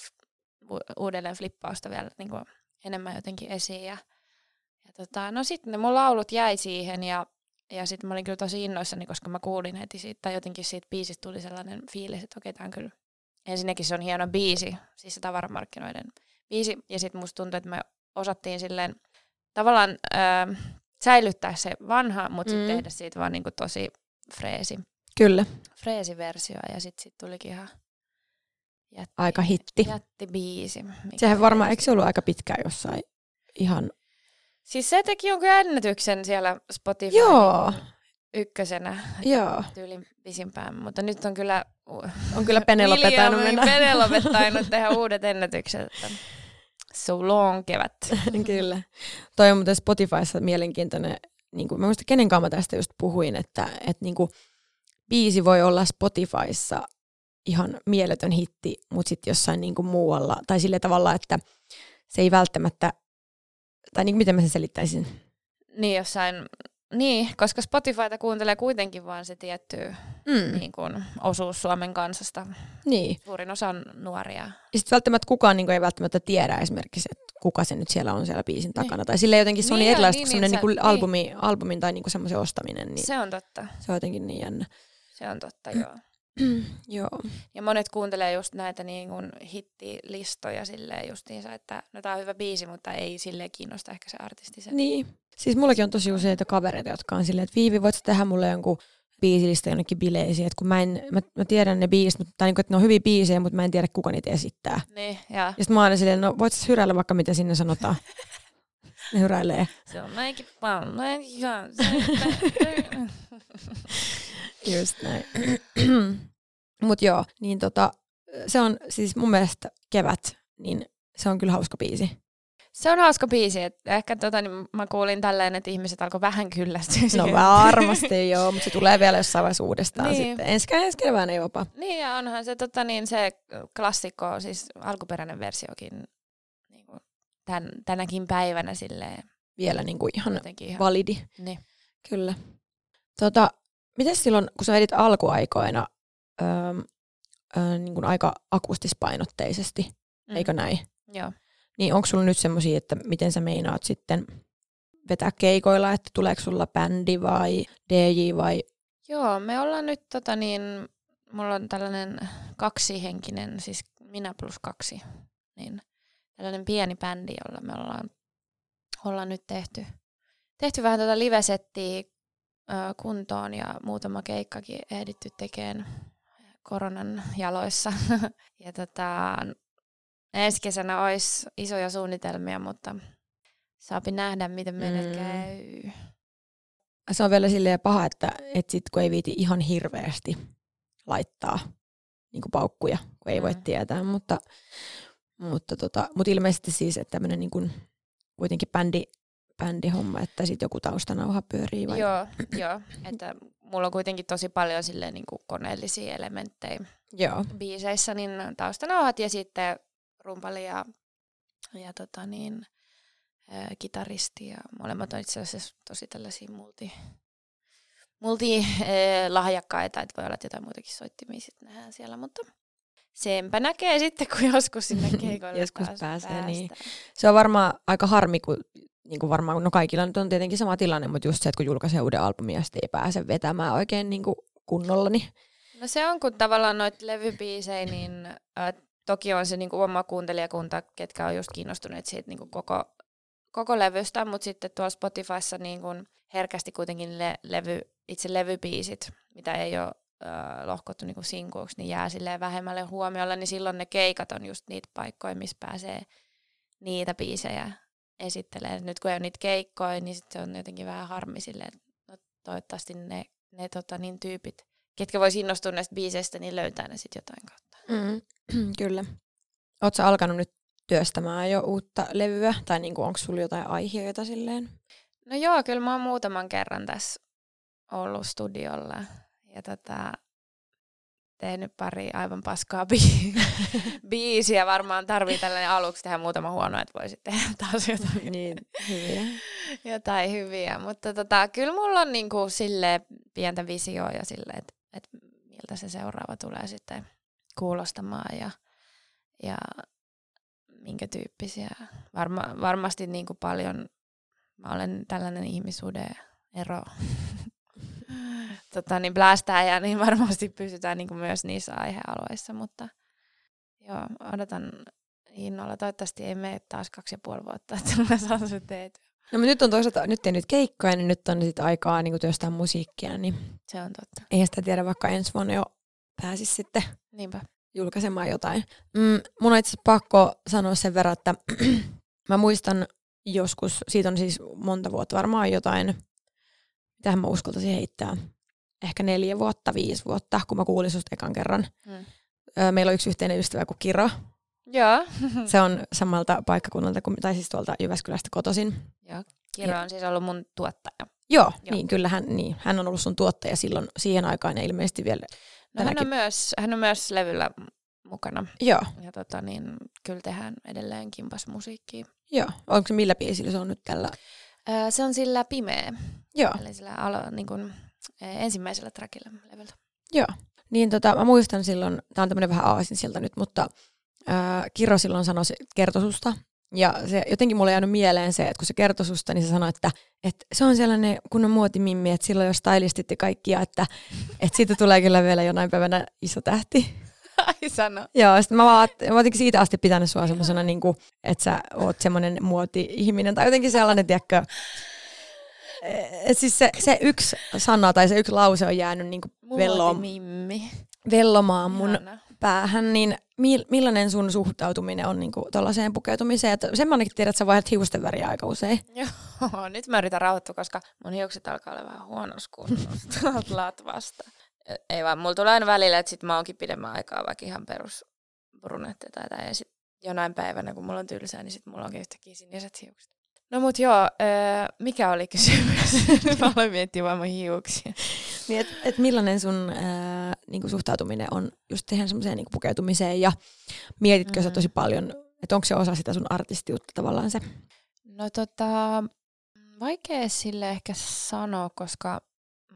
uudelleen flippausta vielä niin kuin, enemmän jotenkin esiin. Ja, ja tota, no sitten ne mun laulut jäi siihen ja, ja sitten mä olin kyllä tosi innoissani, koska mä kuulin heti siitä, tai jotenkin siitä biisistä tuli sellainen fiilis, että okei, tämä on kyllä, ensinnäkin se on hieno biisi, siis se tavaramarkkinoiden biisi, ja sitten musta tuntuu, että me osattiin silleen tavallaan öö, säilyttää se vanha, mutta mm. sitten tehdä siitä vaan niinku tosi freesi. Kyllä. Freesi versio ja sitten sit tulikin ihan jätti, aika hitti. Jätti biisi. Sehän varmaan, eikö se ollut aika pitkään jossain ihan... Siis se teki jonkun ennätyksen siellä Spotify Joo. ykkösenä. Joo. Tyylin pisimpään, mutta nyt on kyllä... On kyllä Penelope tainnut mennä. Penelope tainnut tehdä uudet ennätykset. So long kevät. [LAUGHS] Kyllä. Toi on muuten Spotifyssa mielenkiintoinen, niin kuin, mä muistan kenen kanssa mä tästä just puhuin, että, että niin kuin, biisi voi olla Spotifyssa ihan mieletön hitti, mutta sitten jossain niin kuin muualla, tai sillä tavalla, että se ei välttämättä, tai niin kuin miten mä sen selittäisin? Niin, jossain niin, koska Spotifyta kuuntelee kuitenkin vain se tietty mm. niin kun, osuus Suomen kansasta. Niin. Suurin osa on nuoria. Ja sitten välttämättä kukaan niin ei välttämättä tiedä esimerkiksi, että kuka se nyt siellä on siellä biisin takana. Niin. Tai sille jotenkin se on niin, niin erilaista niin, kuin niin, niin, niin, albumi, niin. albumin tai niin semmoisen ostaminen. Niin se on totta. Se on jotenkin niin jännä. Se on totta, joo. [CLEARS THROAT] Joo. Ja monet kuuntelee just näitä niin kuin hittilistoja silleen justiinsa, että no tää on hyvä biisi, mutta ei sille kiinnosta ehkä se artisti. Se. Niin. Siis mullakin on tosi useita kavereita, jotka on silleen, että Viivi, voit tehdä mulle jonkun biisilista jonnekin bileisiin, että kun mä, en, mä, mä tiedän ne biisit, mutta, tai niin kuin, että ne on hyviä biisejä, mutta mä en tiedä, kuka niitä esittää. Niin, ja. ja sitten mä aina silleen, no voit hyräillä vaikka mitä sinne sanotaan. ne hyräilee. Se on näinkin paljon. [LAUGHS] Just näin. [CLEARS THROAT] Mut joo, niin tota, se on siis mun mielestä kevät, niin se on kyllä hauska biisi. Se on hauska biisi. että ehkä tota, niin mä kuulin tälleen, että ihmiset alkoi vähän kyllästyä No [LAUGHS] varmasti joo, mutta se tulee vielä jossain vaiheessa uudestaan niin. sitten. Ensi, ensi keväänä jopa. Niin ja onhan se, tota, niin, se klassikko, siis alkuperäinen versiokin niin kuin tän, tänäkin päivänä silleen. Vielä niin kuin ihan, ihan validi. Niin. Kyllä. Tota, miten silloin, kun sä edit alkuaikoina öö, öö, niin kuin aika akustispainotteisesti, mm. eikö näin? Joo. Niin onko sulla nyt semmoisia, että miten sä meinaat sitten vetää keikoilla, että tuleeko sulla bändi vai DJ vai Joo, me ollaan nyt tota niin, mulla on tällainen kaksihenkinen, siis minä plus kaksi, niin tällainen pieni bändi, jolla me ollaan, ollaan nyt tehty, tehty vähän tätä livesettiä kuntoon ja muutama keikkakin ehditty tekemään koronan jaloissa. [LAUGHS] ja tota, ensi kesänä olisi isoja suunnitelmia, mutta saapi nähdä, miten meidän mm. käy. Se on vielä silleen paha, että, että sit kun ei viiti ihan hirveästi laittaa niin paukkuja, kun ei mm. voi tietää, mutta, mutta, tota, mutta ilmeisesti siis, että tämmöinen niin kuin, kuitenkin bändi, bändihomma, että sitten joku taustanauha pyörii vai? Joo, joo, että mulla on kuitenkin tosi paljon silleen niin kuin koneellisia elementtejä joo. biiseissä, niin taustanauhat ja sitten rumpali ja, ja tota niin, ää, kitaristi ja molemmat on itse asiassa tosi tällaisia multi, multi lahjakkaita, että voi olla, että jotain muitakin soittimia sitten nähdään siellä, mutta senpä näkee sitten, kun joskus sinne [LAUGHS] keikoille Joskus pääsee, niin. Se on varmaan aika harmi, kun niin kuin varmaan, no kaikilla nyt on tietenkin sama tilanne, mutta just se, että kun julkaisee uuden albumin ja sitten ei pääse vetämään oikein niin kuin kunnolla, niin... No se on, kun tavallaan noita levybiisejä, niin äh, toki on se niin kuin oma kuuntelijakunta, ketkä on just kiinnostuneet siitä niin koko, koko levystä, mutta sitten tuolla Spotifyssa niin herkästi kuitenkin le- levy, itse levybiisit, mitä ei ole lohkottu niin sinkuuksi, niin jää silleen vähemmälle huomiolle, niin silloin ne keikat on just niitä paikkoja, missä pääsee niitä biisejä esittelee. Nyt kun ei ole niitä keikkoja, niin sit se on jotenkin vähän harmi silleen, että no, toivottavasti ne, ne tota, niin tyypit, ketkä voisi innostua näistä biiseistä, niin löytää ne sitten jotain kautta. Mm, [CLEARS THROAT] kyllä. Oletko alkanut nyt työstämään jo uutta levyä, tai niinku, onko sulla jotain aiheita silleen? No joo, kyllä mä oon muutaman kerran tässä ollut studiolla. Ja tota, tehnyt pari aivan paskaa bi- [LAUGHS] biisiä. Varmaan tarvii tällainen aluksi tehdä muutama huono, että voisi tehdä taas jotain, niin, hyviä. [LAUGHS] jotain hyviä. Mutta tota, kyllä mulla on niinku sille pientä visioa ja sille, että, että miltä se seuraava tulee sitten kuulostamaan ja, ja minkä tyyppisiä. Varma, varmasti niinku paljon, mä olen tällainen ihmisuuden ero [LAUGHS] tota, niin blästää niin varmasti pysytään niin kuin myös niissä aihealueissa, mutta joo, odotan innolla. Toivottavasti ei mene taas kaksi ja puoli vuotta, että mä saan teet. No mutta nyt on toisaalta, nyt ei nyt keikkoja, niin nyt on sit aikaa niin työstää musiikkia, niin se on totta. Ei sitä tiedä, vaikka ensi vuonna jo pääsisi sitten Niinpä. julkaisemaan jotain. Mm, mun on itse pakko sanoa sen verran, että [CLEARS THROAT] mä muistan joskus, siitä on siis monta vuotta, varmaan jotain, mitähän mä uskaltaisin heittää, ehkä neljä vuotta, viisi vuotta, kun mä kuulin susta ekan kerran. Hmm. Meillä on yksi yhteinen ystävä kuin Kiro. Joo. [LAUGHS] Se on samalta paikkakunnalta, tai siis tuolta Jyväskylästä kotoisin. Joo. Kiro on siis ollut mun tuottaja. Joo, Joo. niin kyllä hän, niin, hän on ollut sun tuottaja silloin siihen aikaan ja ilmeisesti vielä No hän on, myös, hän on myös levyllä mukana. Joo. Ja tota, niin, kyllä tehdään edelleen kimpas musiikkia. Joo. Onko se millä biisillä se on nyt tällä? Öö, se on sillä pimeä. Joo. Eli sillä alo, niin kuin, ensimmäisellä trackilla levyllä. Joo. Niin tota, mä muistan silloin, tämä on tämmöinen vähän aasin sieltä nyt, mutta ää, Kiro silloin sanoi kertosusta. Ja se jotenkin mulle jäänyt mieleen se, että kun se kertoi susta, niin se sanoi, että, että se on sellainen kunnon muotimimmi, että silloin jo stylistitti kaikkia, että, että siitä tulee kyllä vielä jonain päivänä iso tähti. [LAUGHS] Ai sano. Joo, sitten mä, vaan, mä oon siitä asti pitänyt sua semmoisena, niin kuin, että sä oot semmoinen muoti-ihminen tai jotenkin sellainen, tiedätkö, et siis se, se yksi sana tai se yksi lause on jäänyt niin kuin vello, vellomaan mun Ihana. Päähän, niin millainen sun suhtautuminen on niin tuollaiseen pukeutumiseen? Että sen mä ainakin tiedän, että sä vaihdat hiusten väriä aika usein. [LAUGHS] Joo, nyt mä yritän rauhoittua, koska mun hiukset alkaa olla vähän huonossa kunnossa [LAUGHS] latvasta. Ei vaan, mulla tulee aina välillä, että sit mä oonkin pidemmän aikaa vaikka ihan perus brunette tai, tai ja sit jonain päivänä, kun mulla on tylsää, niin sit mulla onkin yhtäkkiä siniset hiukset. No mut joo, öö, mikä oli kysymys? [LAUGHS] Mä aloin miettiä vaan mun hiuksia. Niin, et, et millainen sun öö, niinku suhtautuminen on just tehdä semmoiseen niinku pukeutumiseen ja mietitkö mm. sä tosi paljon, että onko se osa sitä sun artistiutta tavallaan se? No tota, vaikea sille ehkä sanoa, koska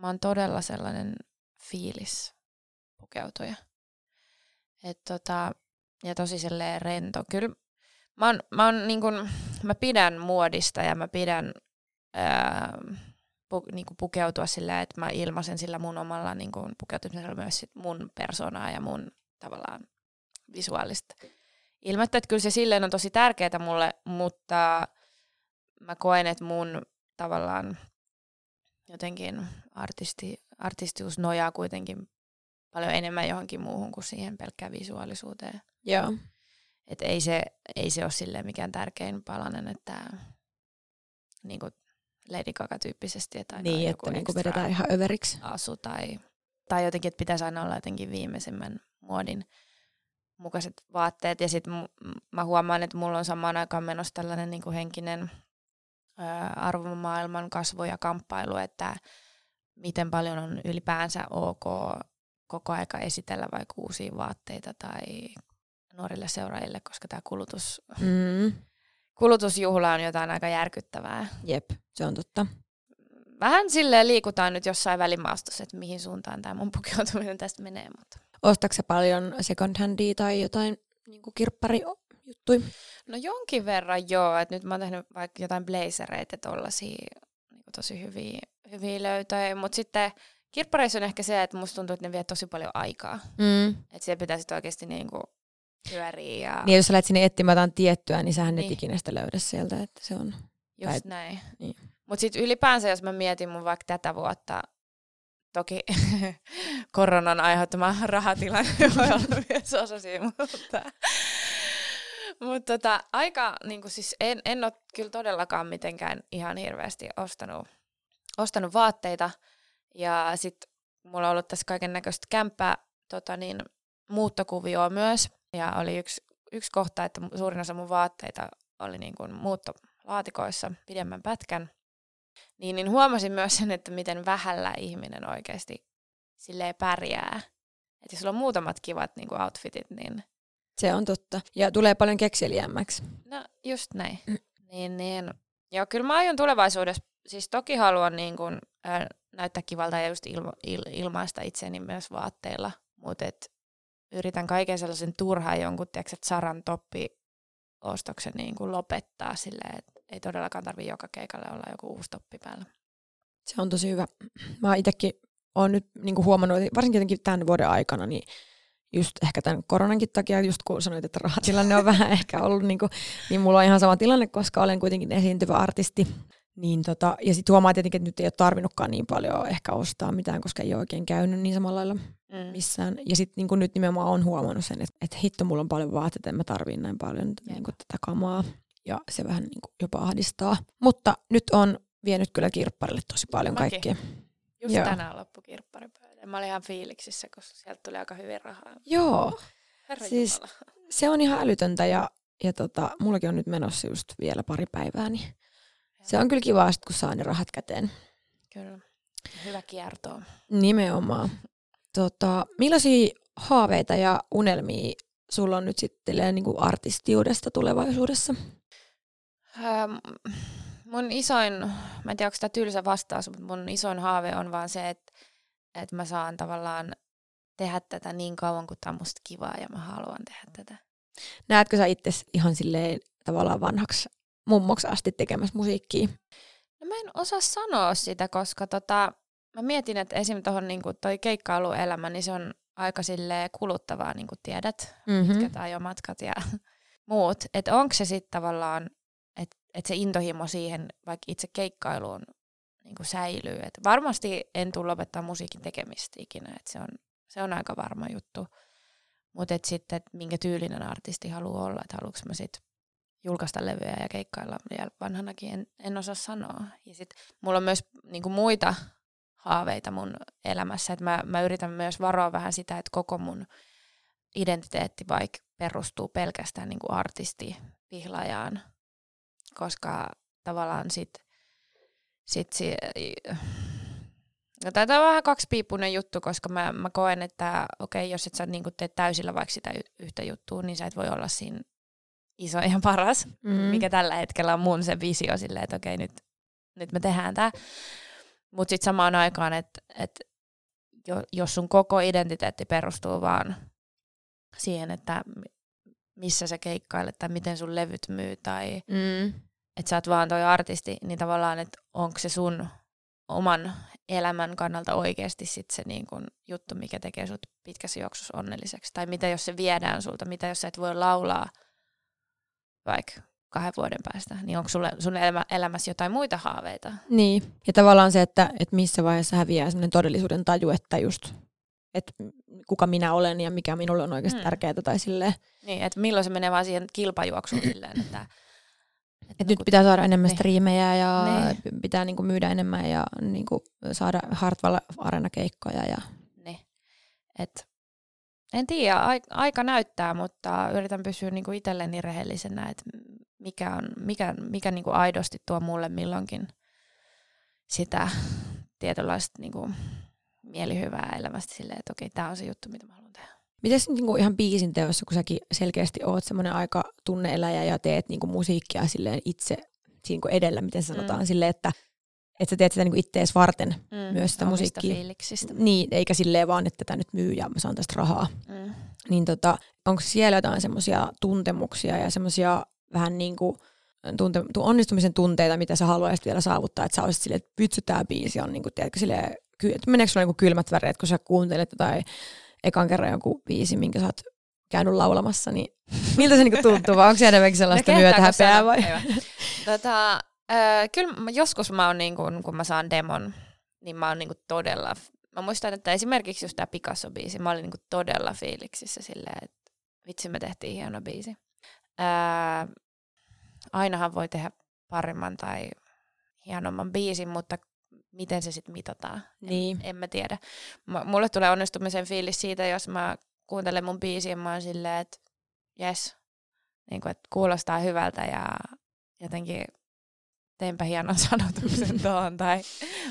mä oon todella sellainen fiilis pukeutuja. Et tota, ja tosi silleen rento. Kyllä mä, oon, mä, oon, niin kun, mä pidän muodista ja mä pidän ää, pu, niin kuin pukeutua silleen, että mä ilmaisen sillä mun omalla niin kuin pukeutumisella myös sit mun persoonaa ja mun tavallaan visuaalista ilmettä. Että kyllä se silleen on tosi tärkeää mulle, mutta mä koen, että mun tavallaan jotenkin artisti, artistius nojaa kuitenkin paljon enemmän johonkin muuhun kuin siihen pelkkään visuaalisuuteen. Joo. Et ei, se, ei se ole silleen mikään tärkein palanen, että niin kuin Lady Gaga-tyyppisesti. Että Niin, joku että niinku extra vedetään ihan överiksi. asu tai, tai jotenkin, että pitäisi aina olla jotenkin viimeisimmän muodin mukaiset vaatteet. Ja sitten mä huomaan, että mulla on samaan aikaan menossa tällainen niin kuin henkinen ää, arvomaailman kasvu ja kamppailu, että miten paljon on ylipäänsä ok koko aika esitellä vaikka uusia vaatteita tai nuorille seuraajille, koska tämä kulutus, Mm. kulutusjuhla on jotain aika järkyttävää. Jep, se on totta. Vähän silleen liikutaan nyt jossain välimaastossa, että mihin suuntaan tämä mun pukeutuminen tästä menee. Mutta. Ostatko paljon second handia tai jotain niin kirpparijuttuja? No jonkin verran joo, että nyt mä oon tehnyt vaikka jotain blazereita tollasia niin tosi hyviä, hyviä löytöjä, mutta sitten kirppareissa on ehkä se, että musta tuntuu, että ne vie tosi paljon aikaa. Mm. Että siellä pitää sitten oikeasti niinku pyöriä ja Niin jos sä lähdet sinne etsimään jotain tiettyä, niin sähän Niin. et ikinä sitä löydä sieltä, että se on... just tai- näin. niin. Mutta sitten ylipäänsä, jos mä mietin mun vaikka tätä vuotta, toki [LAUGHS] koronan aiheuttama rahatilanne [LAUGHS] voi olla myös osa siinä, mutta, mutta tota, aika, niin siis en, en ole kyllä todellakaan mitenkään ihan hirveästi ostanut, ostanut vaatteita. Ja sitten mulla on ollut tässä kaiken näköistä kämppää tota niin, muuttokuvioa myös. Ja oli yksi, yksi kohta, että suurin osa mun vaatteita oli niin kuin muuttolaatikoissa pidemmän pätkän. Niin, niin huomasin myös sen, että miten vähällä ihminen oikeasti silleen pärjää. Että jos sulla on muutamat kivat niin kuin outfitit, niin Se on totta. Ja tulee paljon kekseliämmäksi. no just näin. Niin, niin. Ja kyllä mä aion tulevaisuudessa, siis toki haluan niin kuin, äh, näyttää kivalta ja just ilma, il, ilmaista itseäni myös vaatteilla, mutta et yritän kaiken sellaisen turhaan jonkun, tiedätkö, että Saran toppi ostoksen niin kuin lopettaa silleen, että ei todellakaan tarvitse joka keikalle olla joku uusi toppi päällä. Se on tosi hyvä. Mä itsekin olen nyt niin huomannut, että varsinkin jotenkin tämän vuoden aikana, niin just ehkä tämän koronankin takia, just kun sanoit, että rahatilanne on [LAUGHS] vähän ehkä ollut, niin, kuin, niin mulla on ihan sama tilanne, koska olen kuitenkin esiintyvä artisti. Niin tota, ja sitten huomaa tietenkin, että nyt ei ole tarvinnutkaan niin paljon ehkä ostaa mitään, koska ei ole oikein käynyt niin samalla lailla Mm. missään. Ja sitten niin nyt nimenomaan on huomannut sen, että, että hitto, mulla on paljon vaatteita, mä tarviin näin paljon niin kuin, tätä kamaa. Ja se vähän niin kuin, jopa ahdistaa. Mutta nyt on vienyt kyllä kirpparille tosi paljon Mäkin. kaikkea. Just Joo. tänään loppu kirpparipöydä. Mä olin ihan fiiliksissä, koska sieltä tuli aika hyvin rahaa. Joo, Herra Siis- Jumala. se on ihan älytöntä ja, ja tota, mullakin on nyt menossa just vielä pari päivää, niin se on kyllä kiva, sit, kun saa ne rahat käteen. Kyllä. Hyvä kierto. Nimenomaan. Tota, millaisia haaveita ja unelmia sulla on nyt sitten niin kuin artistiudesta tulevaisuudessa? Ähm, mun isoin, mä en tiedä onko tämä tylsä vastaus, mutta mun isoin haave on vaan se, että, että mä saan tavallaan tehdä tätä niin kauan, kun tämä on musta kivaa ja mä haluan tehdä tätä. Näetkö sä itse ihan silleen tavallaan vanhaksi mummoksi asti tekemässä musiikkia? No mä en osaa sanoa sitä, koska tota, mä mietin, että esim. tuohon niin toi keikkailuelämä, niin se on aika silleen kuluttavaa, niin kuin tiedät, Mm-hmm. pitkät ajomatkat ja [LAUGHS] muut. Että onko se sitten tavallaan, että et se intohimo siihen vaikka itse keikkailuun niin kuin säilyy. Et varmasti en tule lopettaa musiikin tekemistä ikinä, että se on, se on aika varma juttu. Mutta sitten, että minkä tyylinen artisti haluaa olla, että haluanko mä sitten julkaista levyjä ja keikkailla. Vielä vanhanakin, en, en osaa sanoa. Ja sitten mulla on myös niinku muita haaveita mun elämässä, että mä, mä yritän myös varoa vähän sitä, että koko mun identiteetti vaikka perustuu pelkästään niinku artisti pihlajaan, koska tavallaan sit, sit si, no, tämä on vähän kaksipiippunen juttu, koska mä, mä koen, että okei, jos et sä niinku tee täysillä vaikka sitä yhtä juttua, niin sä et voi olla siinä iso ja paras, Mm. mikä tällä hetkellä on mun se visio silleen, että okei, nyt, nyt me tehdään tämä. Mutta sitten samaan aikaan, että et, jo, jos sun koko identiteetti perustuu vaan siihen, että mi- missä sä keikkailet tai miten sun levyt myy tai Mm. että sä oot vaan toi artisti, niin tavallaan, että onko se sun oman elämän kannalta oikeasti sit se niin kun juttu, mikä tekee sut pitkässä juoksussa onnelliseksi. Tai mitä jos se viedään sulta, mitä jos sä et voi laulaa vaikka kahden vuoden päästä, niin onko sulle, sun elämä, elämässä jotain muita haaveita? Niin, ja tavallaan se, että, että missä vaiheessa häviää sellainen todellisuuden taju, että just, että kuka minä olen ja mikä minulle on oikeasti hmm. tärkeää tai silleen. Niin, että milloin se menee vaan siihen kilpajuoksuun silleen, että et nyt pitää saada enemmän niin. striimejä ja niin. pitää niinku myydä enemmän ja niinku saada Hartwall Arena-keikkoja. Ja... Niin. Et, en tiedä, aika näyttää, mutta yritän pysyä niinku itselleni rehellisenä, että mikä, on, mikä, mikä niinku aidosti tuo mulle milloinkin sitä tietynlaista niinku mielihyvää elämästä silleen, että okei, tämä on se juttu, mitä mä haluan tehdä. Miten niin ihan biisin teossa, kun säkin selkeästi oot semmoinen aika tunneeläjä ja teet niin kuin musiikkia silleen itse siinä edellä, miten sanotaan, mm. silleen, että että sä teet sitä niin ittees varten mm, myös sitä musiikkia. Fiiliksistä. Niin, eikä silleen vaan, että tämä nyt myy ja mä saan tästä rahaa. Mm. Niin tota, onko siellä jotain semmoisia tuntemuksia ja semmoisia vähän niin kuin tunte, onnistumisen tunteita, mitä sä haluaisit vielä saavuttaa, että sä olisit silleen, että vitsi, tämä biisi on niin kuin, tiedätkö, silleen, että meneekö sulla niin kuin kylmät väreet, kun sä kuuntelet jotain ekan kerran joku biisi, minkä sä oot käynyt laulamassa, niin miltä se niinku [LAUGHS] tuntuu, vai onko se enemmänkin sellaista no, myötähäpeää vai? tota, äh, kyllä joskus mä oon, niin kun, kun mä saan demon, niin mä oon niin todella, mä muistan, että esimerkiksi just tämä Picasso-biisi, mä olin niin todella fiiliksissä silleen, että vitsi me tehtiin hieno biisi. Äh, ainahan voi tehdä paremman tai hienomman biisin, mutta miten se sitten mitataan. Niin. En, en mä tiedä. M- mulle tulee onnistumisen fiilis siitä, jos mä kuuntelen mun biisiä mä oon silleen, että jes, niin että kuulostaa hyvältä ja jotenkin teenpä hienon [LAUGHS] sanotuksen tuohon tai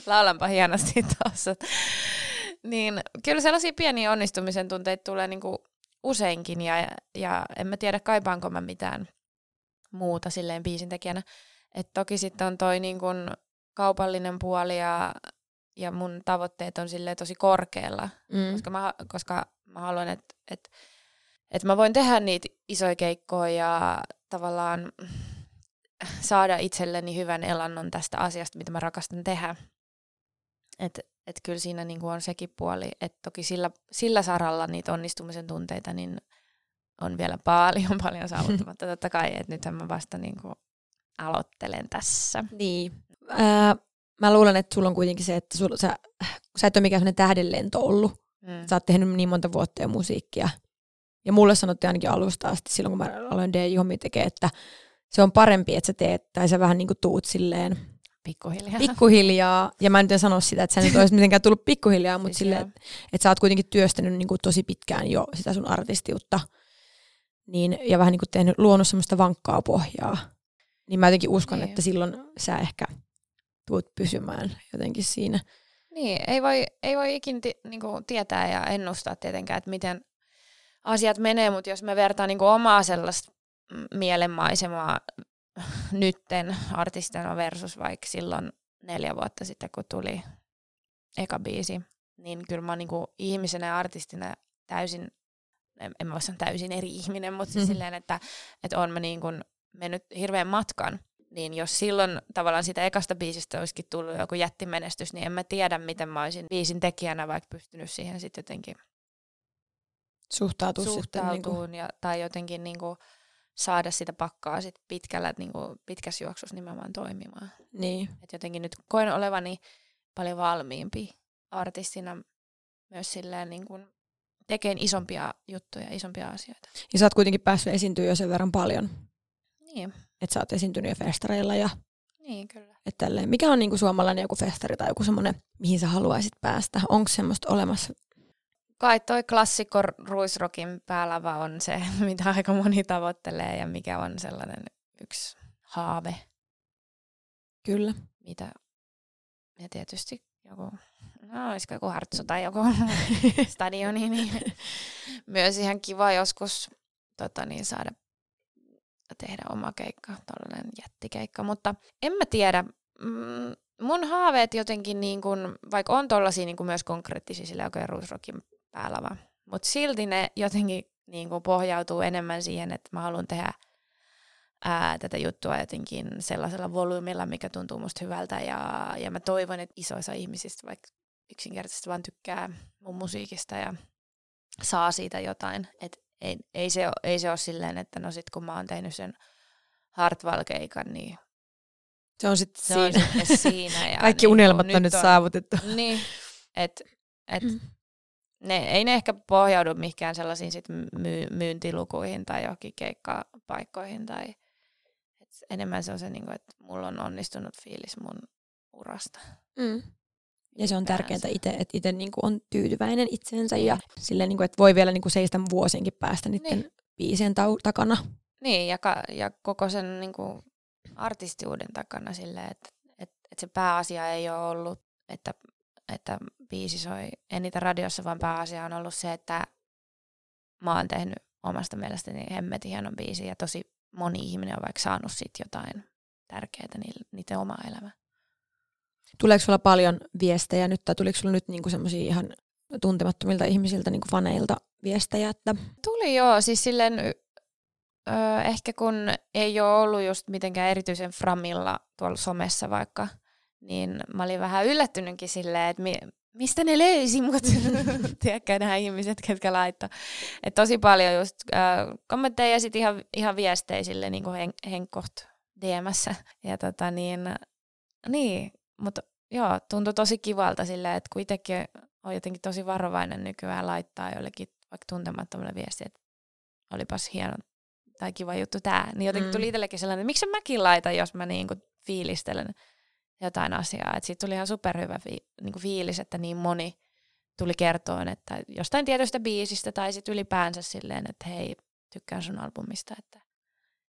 laulanpa hienosti tuossa. niin kyllä sellaisia pieniä onnistumisen tunteita tulee niinku useinkin ja, ja en mä tiedä kaipaanko mä mitään muuta silleen biisintekijänä. Et toki sitten on toi niin kun kaupallinen puoli ja, ja mun tavoitteet on sille tosi korkealla, mm. koska, mä, koska mä haluan, että et, et mä voin tehdä niitä isoja keikkoja ja tavallaan saada itselleni hyvän elannon tästä asiasta, mitä mä rakastan tehdä. Että et kyllä siinä niinku on sekin puoli, että toki sillä, sillä saralla niitä onnistumisen tunteita niin on vielä paljon [LAUGHS] paljon saavuttamatta. Totta kai, että nythän mä vasta niinku aloittelen tässä. Niin, Ää, mä luulen, että sulla on kuitenkin se, että sul, sä, sä et ole mikään sellainen tähdenlento ollut. Mm. Sä oot tehnyt niin monta vuotta jo musiikkia. Ja mulle sanottiin ainakin alusta asti silloin, kun mä aloin DJ-hommia tekemään, että se on parempi, että sä teet, tai sä vähän niin kuin tuut silleen Pikkuhiljaa. Pikkuhiljaa. Ja mä en nyt sano sitä, että sä nyt olisi [LAUGHS] mitenkään tullut pikkuhiljaa, mutta siis silleen, että, että sä oot kuitenkin työstänyt niin kuin tosi pitkään jo sitä sun artistiutta. Niin, ja vähän niin kuin tehnyt, luonut semmoista vankkaa pohjaa. Niin mä jotenkin uskon, niin. että silloin sä ehkä tuut pysymään jotenkin siinä. Niin, ei voi, ei voi ikinä t- niinku tietää ja ennustaa tietenkään, että miten asiat menee, mutta jos me vertaan niinku omaa sellaista mielenmaisemaa nytten artistina versus vaikka silloin neljä vuotta sitten, kun tuli eka biisi, niin kyllä mä oon niinku ihmisenä ja artistina täysin, en, mä voi sanoa täysin eri ihminen, mutta siis mm-hmm. silleen, että, että on mä niin kuin mennyt hirveän matkan niin jos silloin tavallaan sitä ekasta biisistä olisikin tullut joku jättimenestys, niin en mä tiedä, miten mä olisin biisin tekijänä vaikka pystynyt siihen sitten jotenkin suhtautua, suhtautuun sitten, niin ja, tai jotenkin niin kuin saada sitä pakkaa sit pitkällä, niin kuin pitkässä juoksussa nimenomaan toimimaan. Niin. Et jotenkin nyt koen olevani paljon valmiimpi artistina myös silleen niin kuin tekeen isompia juttuja, isompia asioita. Ja sä oot kuitenkin päässyt esiintyä jo sen verran paljon. Niin että sä oot esiintynyt jo festareilla ja niin, kyllä. Tälleen. Mikä on niinku suomalainen joku festari tai joku semmoinen, mihin sä haluaisit päästä? Onko semmoista olemassa? Kai toi klassikko Ruisrokin päälava on se, [LAUGHS] mitä aika moni tavoittelee ja mikä on sellainen yksi haave. Kyllä. Mitä, ja tietysti joku, no olisiko joku Hartsu tai joku [LAUGHS] stadioni, niin myös ihan kiva joskus tota, niin, saada tehdä oma keikka, tällainen jättikeikka, mutta en mä tiedä, mm, mun haaveet jotenkin, niin kun, vaikka on tollaisia niin myös konkreettisia sillä oikein Ruisrokin päälava, mutta silti ne jotenkin niin kun pohjautuu enemmän siihen, että mä haluan tehdä ää, tätä juttua jotenkin sellaisella volyymilla, mikä tuntuu musta hyvältä. Ja, ja mä toivon, että iso osa ihmisistä vaikka yksinkertaisesti vaan tykkää mun musiikista ja saa siitä jotain. Et ei, ei, se, ole, ei se ole silleen, että no sit kun mä oon tehnyt sen Hartwall-keikan, niin se on sitten siinä. On sit siinä ja Kaikki niin, unelmat nyt on nyt saavutettu. Niin, että et, Mm. Ne, ei ne ehkä pohjaudu mihinkään sellaisiin sit myy, myyntilukuihin tai johonkin keikkapaikkoihin. Tai, et enemmän se on se, niinku, että mulla on onnistunut fiilis mun urasta. Mm. Ja se on tärkeää itse, että itse niinku on tyytyväinen itseensä ja silleen, niinku, että voi vielä niinku seistä vuosienkin päästä niiden Niin. biisien tau- takana. Niin, ja, ka, ja koko sen niinku, artistiuden takana silleen, että et, et se pääasia ei ole ollut, että, että biisi soi eniten radiossa, vaan pääasia on ollut se, että mä oon tehnyt omasta mielestäni hemmetin hienon biisin ja tosi moni ihminen on vaikka saanut siitä jotain tärkeää niiden omaa elämää. Tuleeko sulla paljon viestejä nyt, tai tuliko sulla nyt niinku semmoisia ihan tuntemattomilta ihmisiltä, niinku faneilta viestejä, että Tuli joo, siis silleen ö, ehkä kun ei ole ollut just mitenkään erityisen framilla tuolla somessa vaikka, niin mä olin vähän yllättynytkin silleen, että mi, mistä ne löysi mut, [LAUGHS] tiedätkö nämä ihmiset, ketkä laittoi. Et tosi paljon just ö, kommentteja ja sitten ihan, ihan viestejä sille niin kuin hen, henkkoht DMssä. Ja tota niin, niin mutta joo, tuntui tosi kivalta silleen, että kun itsekin on jotenkin tosi varovainen nykyään laittaa jollekin vaikka tuntemattomalle viestiä, että olipas hieno tai kiva juttu tää, niin jotenkin Mm. tuli itsellekin sellainen, että miksi mäkin laitan, jos mä niinku fiilistelen jotain asiaa. Että siitä tuli ihan superhyvä fi- niinku fiilis, että niin moni tuli kertoon, että jostain tietystä biisistä tai sitten ylipäänsä silleen, että hei, tykkään sun albumista, että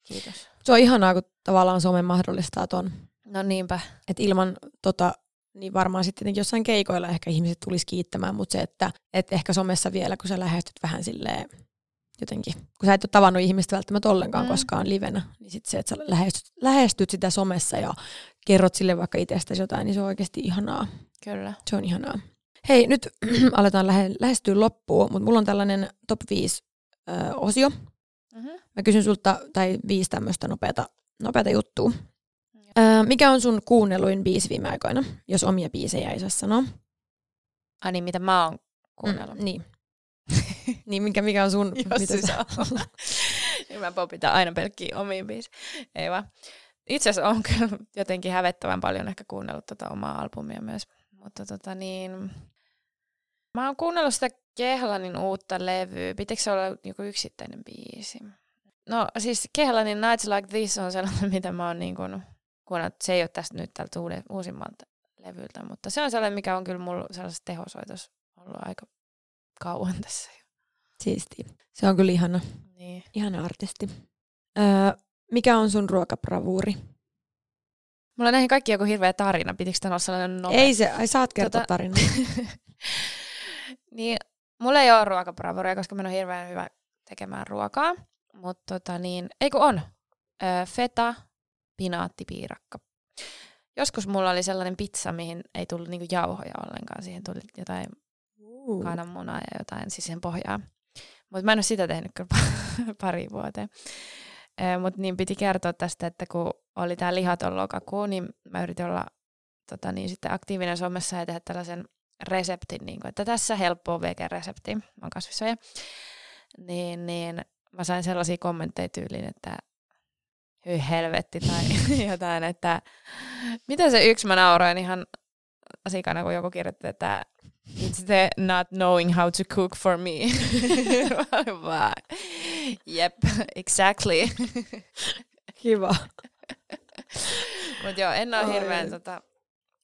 kiitos. se on ihanaa, kun tavallaan some mahdollistaa ton. No niinpä. Että ilman tota, niin varmaan sitten jossain keikoilla ehkä ihmiset tulisi kiittämään, mutta se, että et ehkä somessa vielä, kun sä lähestyt vähän silleen jotenkin, kun sä et ole tavannut ihmistä välttämättä ollenkaan mm. koskaan livenä, niin sitten se, että sä lähestyt, lähestyt sitä somessa ja kerrot sille vaikka itsestäsi jotain, niin se on oikeasti ihanaa. Kyllä. Se on ihanaa. Hei, nyt [CLEARS THROAT] aletaan lähe, lähestyä loppuun, mutta mulla on tällainen top 5 ö, osio. Mm-hmm. Mä kysyn sulta, tai viisi tämmöistä nopeata, nopeata juttua. Ö, mikä on sun kuunnelluin biisi viime aikoina, jos omia biisejä ei saa sanoa? Ai niin, mitä mä oon kuunnellut. Mm, niin. [LAUGHS] niin, mikä, mikä on sun... Jos mitä sä- saa. Niin mä popitan aina pelkkiä omiin biisiin. Ei vaan. Itse asiassa on [LAUGHS] kyllä jotenkin hävettävän paljon ehkä kuunnellut tota omaa albumia myös. Mutta tota niin... Mä oon kuunnellut sitä Kehlanin uutta levyä. Pitikö se olla joku yksittäinen biisi? No siis Kehlanin Nights Like This on sellainen, [LAUGHS] mitä mä oon niin kuunnellut. Se ei ole tästä nyt tältä uusimmalta levyltä, mutta se on sellainen, mikä on kyllä mulla sellaisessa tehosoitossa ollut aika kauan tässä. Siisti. Se on kyllä ihana, Niin. ihana artisti. Öö, mikä on sun ruokabravuuri? Mulla on näihin kaikki joku hirveä tarina. Pitikö tämä olla sellainen nopea? Ei se, ai saat kertoa Tota- tarinan. [LAUGHS] niin, mulla ei ole ruokabravuria, koska mä en ole hirveän hyvä tekemään ruokaa. Mutta tota niin, ei kun on. Öö, feta, pinaattipiirakka. Joskus mulla oli sellainen pizza, mihin ei tullut niinku jauhoja ollenkaan. Siihen tuli jotain Uh. kananmunaa ja jotain siis siihen pohjaan. Mutta mä en ole sitä tehnyt kyllä [LAUGHS] pari vuoteen. Mutta niin piti kertoa tästä, että kun oli tämä lihaton lokakuu, niin mä yritin olla tota, niin sitten aktiivinen somessa ja tehdä tällaisen reseptin, niin kuin, että tässä helppoa vegan-resepti, mä oon kasvissoja. Niin, niin mä sain sellaisia kommentteja tyyliin, että hyi helvetti tai [LAUGHS] jotain, että mitä se yksi mä nauroin ihan asikana, kun joku kirjoitti, että it's the not knowing how to cook for me. [LAUGHS] Vaan, Jep, exactly. Kiva. Mutta joo, en ole hirveän, tota,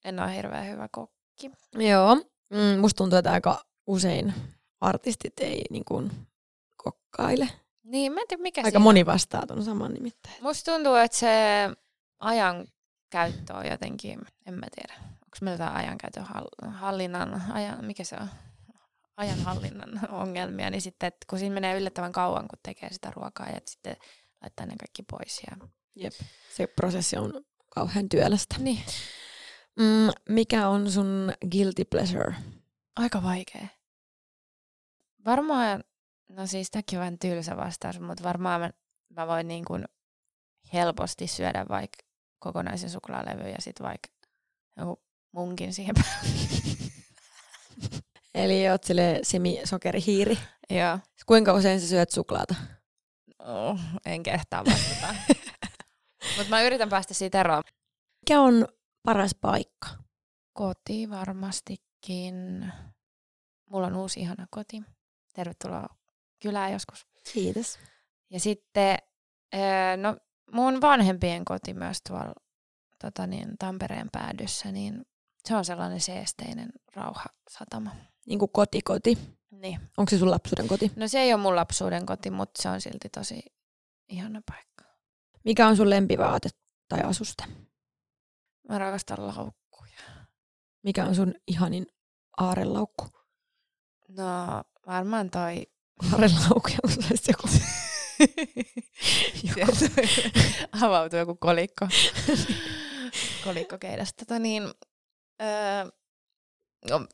en ole hirveän hyvä kokki. Joo. Mm, musta tuntuu, että aika usein artistit ei niin kuin, kokkaile. Niin, mä en tiedä mikä Aika siinä moni vastaa tuon saman nimittäin. Musta tuntuu, että se ajan käyttö on jotenkin, en mä tiedä, onko meillä jotain ajankäytön hall- hallinnan, ajan, mikä se on, ajanhallinnan ongelmia, niin sitten, että kun siinä menee yllättävän kauan, kun tekee sitä ruokaa ja sitten laittaa ne kaikki pois. Ja... Jep. Se prosessi on kauhean työlästä. Niin, Mm, mikä on sun guilty pleasure? aika vaikea. Varmaan, no siis tämäkin on vähän tylsä vastaus, mutta varmaan mä, mä voin niin kuin helposti syödä vaikka kokonaisen suklaalevyn ja sitten vaikka joku munkin siihen päälle. [LAUGHS] Eli oot sille semi-sokerihiiri. Joo. Kuinka usein sä syöt suklaata? Oh, en kehtaa vastata. [LAUGHS] Mutta mä yritän päästä siitä eroon. Mikä on paras paikka? Koti varmastikin. Mulla on uusi ihana koti. Tervetuloa kylään joskus. Kiitos. Ja sitten no, mun vanhempien koti myös tuolla tota niin, Tampereen päädyssä, niin se on sellainen seesteinen rauhasatama. Niin kuin kotikoti. Niin. Onko se sun lapsuuden koti? No se ei ole mun lapsuuden koti, mutta se on silti tosi ihana paikka. Mikä on sun lempivaate tai asuste? Mä rakastan laukkuja. Mikä on sun ihanin aarelaukku? No varmaan toi... Aarelaukku, onko se joku? [LAUGHS] [LAUGHS] avautuu joku kolikko. [LAUGHS] kolikko keidästä. Tota niin, öö, no,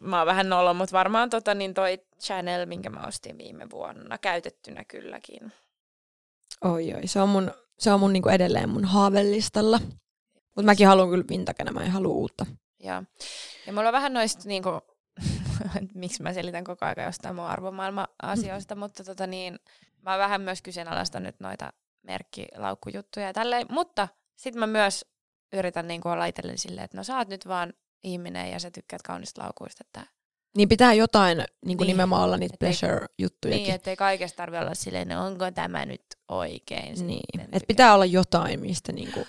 mä oon vähän nolo, mutta varmaan tota, niin toi Channel, minkä mä ostin viime vuonna, käytettynä kylläkin. Oi oi, se on mun, se on mun niinku edelleen mun haavellistalla. Mutta mäkin haluan kyllä vintakena, mä en halua uutta. Ja, ja mulla on vähän noista niinku, [LAUGHS] miksi mä selitän koko ajan jostain mun arvomaailma-asioista, mutta tota niin, mä vähän myös kyseenalaistan nyt noita merkkilaukkujuttuja ja tälleen, mutta sitten mä myös yritän niinku olla itselleni silleen, että no sä oot nyt vaan ihminen ja sä tykkäät kaunista laukuista, että niin pitää jotain niin kuin niin. nimenomaan olla niitä pleasure-juttuja. Niin, ettei kaikesta tarvitse olla silleen, no onko tämä nyt oikein. Niin, että pitää olla jotain, mistä niin kuin...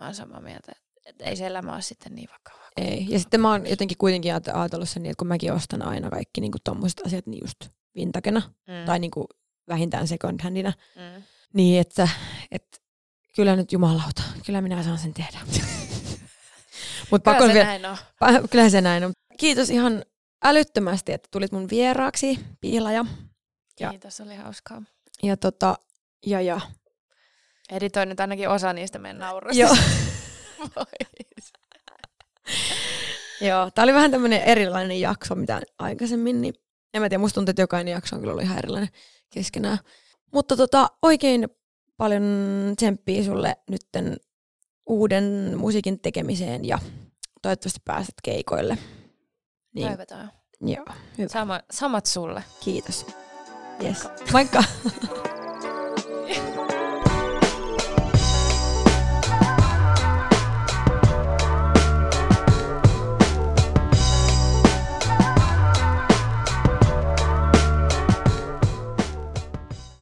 Mä oon samaa mieltä, että ei se elämä ole sitten niin vakavaa. Ei, ja sitten mä oon jotenkin kuitenkin ajatellut sen niin, että kun mäkin ostan aina kaikki niin tommoset asiat niin just vintakena, mm. tai niin kuin vähintään second handina, mm. niin että, että kyllä nyt jumalauta, kyllä minä saan sen tehdä. [LAUGHS] Mut kyllä se vielä, näin on. Kyllä se näin on. Kiitos ihan älyttömästi, että tulit mun vieraaksi, Piilaja. Ja, Kiitos, oli hauskaa. Ja tota, ja ja. Editoin nyt ainakin osa niistä meidän nauruista. Joo. [LAUGHS] Joo, tää oli vähän tämmönen erilainen jakso, mitä aikaisemmin, niin en mä tiedä, musta tuntuu, että jokainen jakso on kyllä ollut ihan erilainen keskenään. Mutta tota, oikein paljon tsemppiä sulle nytten uuden musiikin tekemiseen ja toivottavasti pääset keikoille. Niin. Toivotaan. Joo, hyvä. Sama, samat sulle. Kiitos. Yes. Moikka. [LAUGHS]